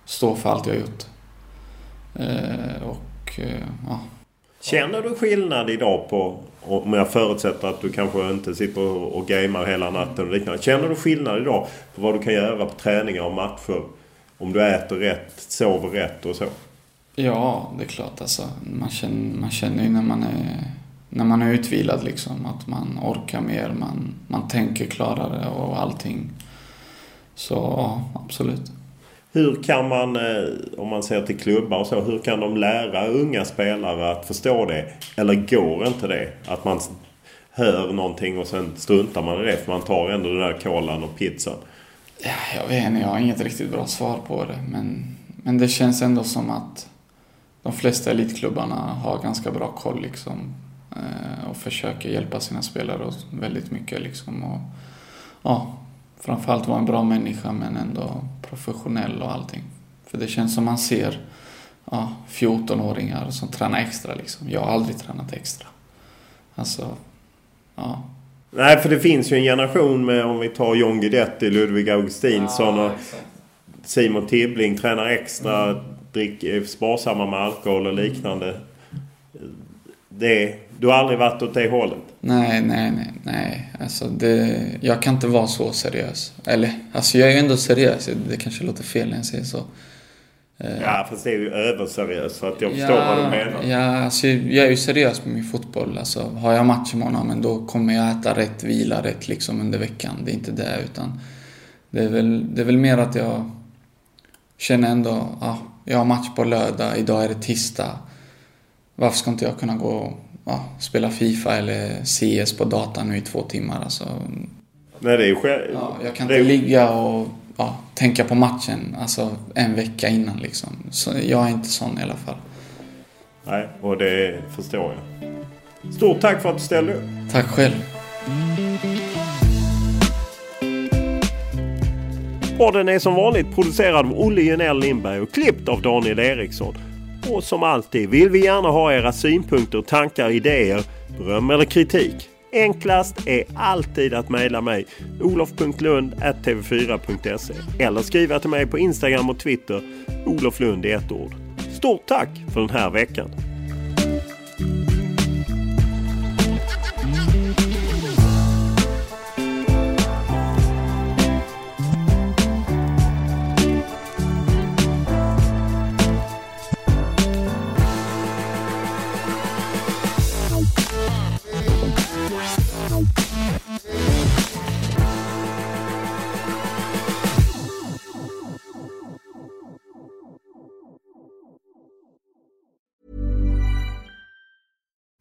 stå för allt jag har gjort. Eh, och, eh, ja. Känner du skillnad idag på, om jag förutsätter att du kanske inte sitter och gamer hela natten och liknande. Känner du skillnad idag på vad du kan göra på träningar och matcher om du äter rätt, sover rätt och så? Ja, det är klart alltså. Man känner, man känner ju när man är, när man är utvilad liksom att man orkar mer, man, man tänker klarare och allting. Så ja, absolut. Hur kan man, eh, om man ser till klubbar och så, hur kan de lära unga spelare att förstå det? Eller går inte det? Att man hör någonting och sen struntar man i det för man tar ändå den där kolan och pizzan. Ja, jag vet inte, jag har inget riktigt bra svar på det. Men, men det känns ändå som att de flesta elitklubbarna har ganska bra koll liksom. Eh, och försöker hjälpa sina spelare väldigt mycket liksom. Och, ja, framförallt vara en bra människa men ändå professionell och allting. För det känns som man ser ja, 14-åringar som tränar extra liksom. Jag har aldrig tränat extra. Alltså, ja. Nej, för det finns ju en generation med, om vi tar John Guidetti, Ludvig Augustinsson ja, och Simon Tibbling tränar extra, mm. Dricker sparsamma med alkohol och liknande. Det, Du har aldrig varit åt det hållet? Nej, nej, nej, nej. Alltså det, jag kan inte vara så seriös. Eller, alltså jag är ju ändå seriös. Det kanske låter fel när jag säger så. Ja, fast det är ju överseriöst för att jag förstår ja, vad du menar. Ja, alltså jag är ju seriös med min fotboll. Alltså, har jag match imorgon, men då kommer jag äta rätt, vila rätt liksom under veckan. Det är inte det, utan det är väl, det är väl mer att jag känner ändå, ja, jag har match på lördag, idag är det tisdag. Varför ska inte jag kunna gå och ja, spela Fifa eller CS på datan nu i två timmar? Alltså, Nej, det är ju själv... ja, jag kan det är inte ju- ligga och ja, tänka på matchen alltså, en vecka innan. Liksom. Så jag är inte sån i alla fall. Nej, och det förstår jag. Stort tack för att du ställde upp. Tack själv. Podden är som vanligt producerad av Olle Junell Lindberg och klippt av Daniel Eriksson. Och som alltid vill vi gärna ha era synpunkter, tankar, idéer, beröm eller kritik. Enklast är alltid att mejla mig olof.lund.tv4.se eller skriva till mig på Instagram och Twitter Olof Lund i ett ord. Stort tack för den här veckan!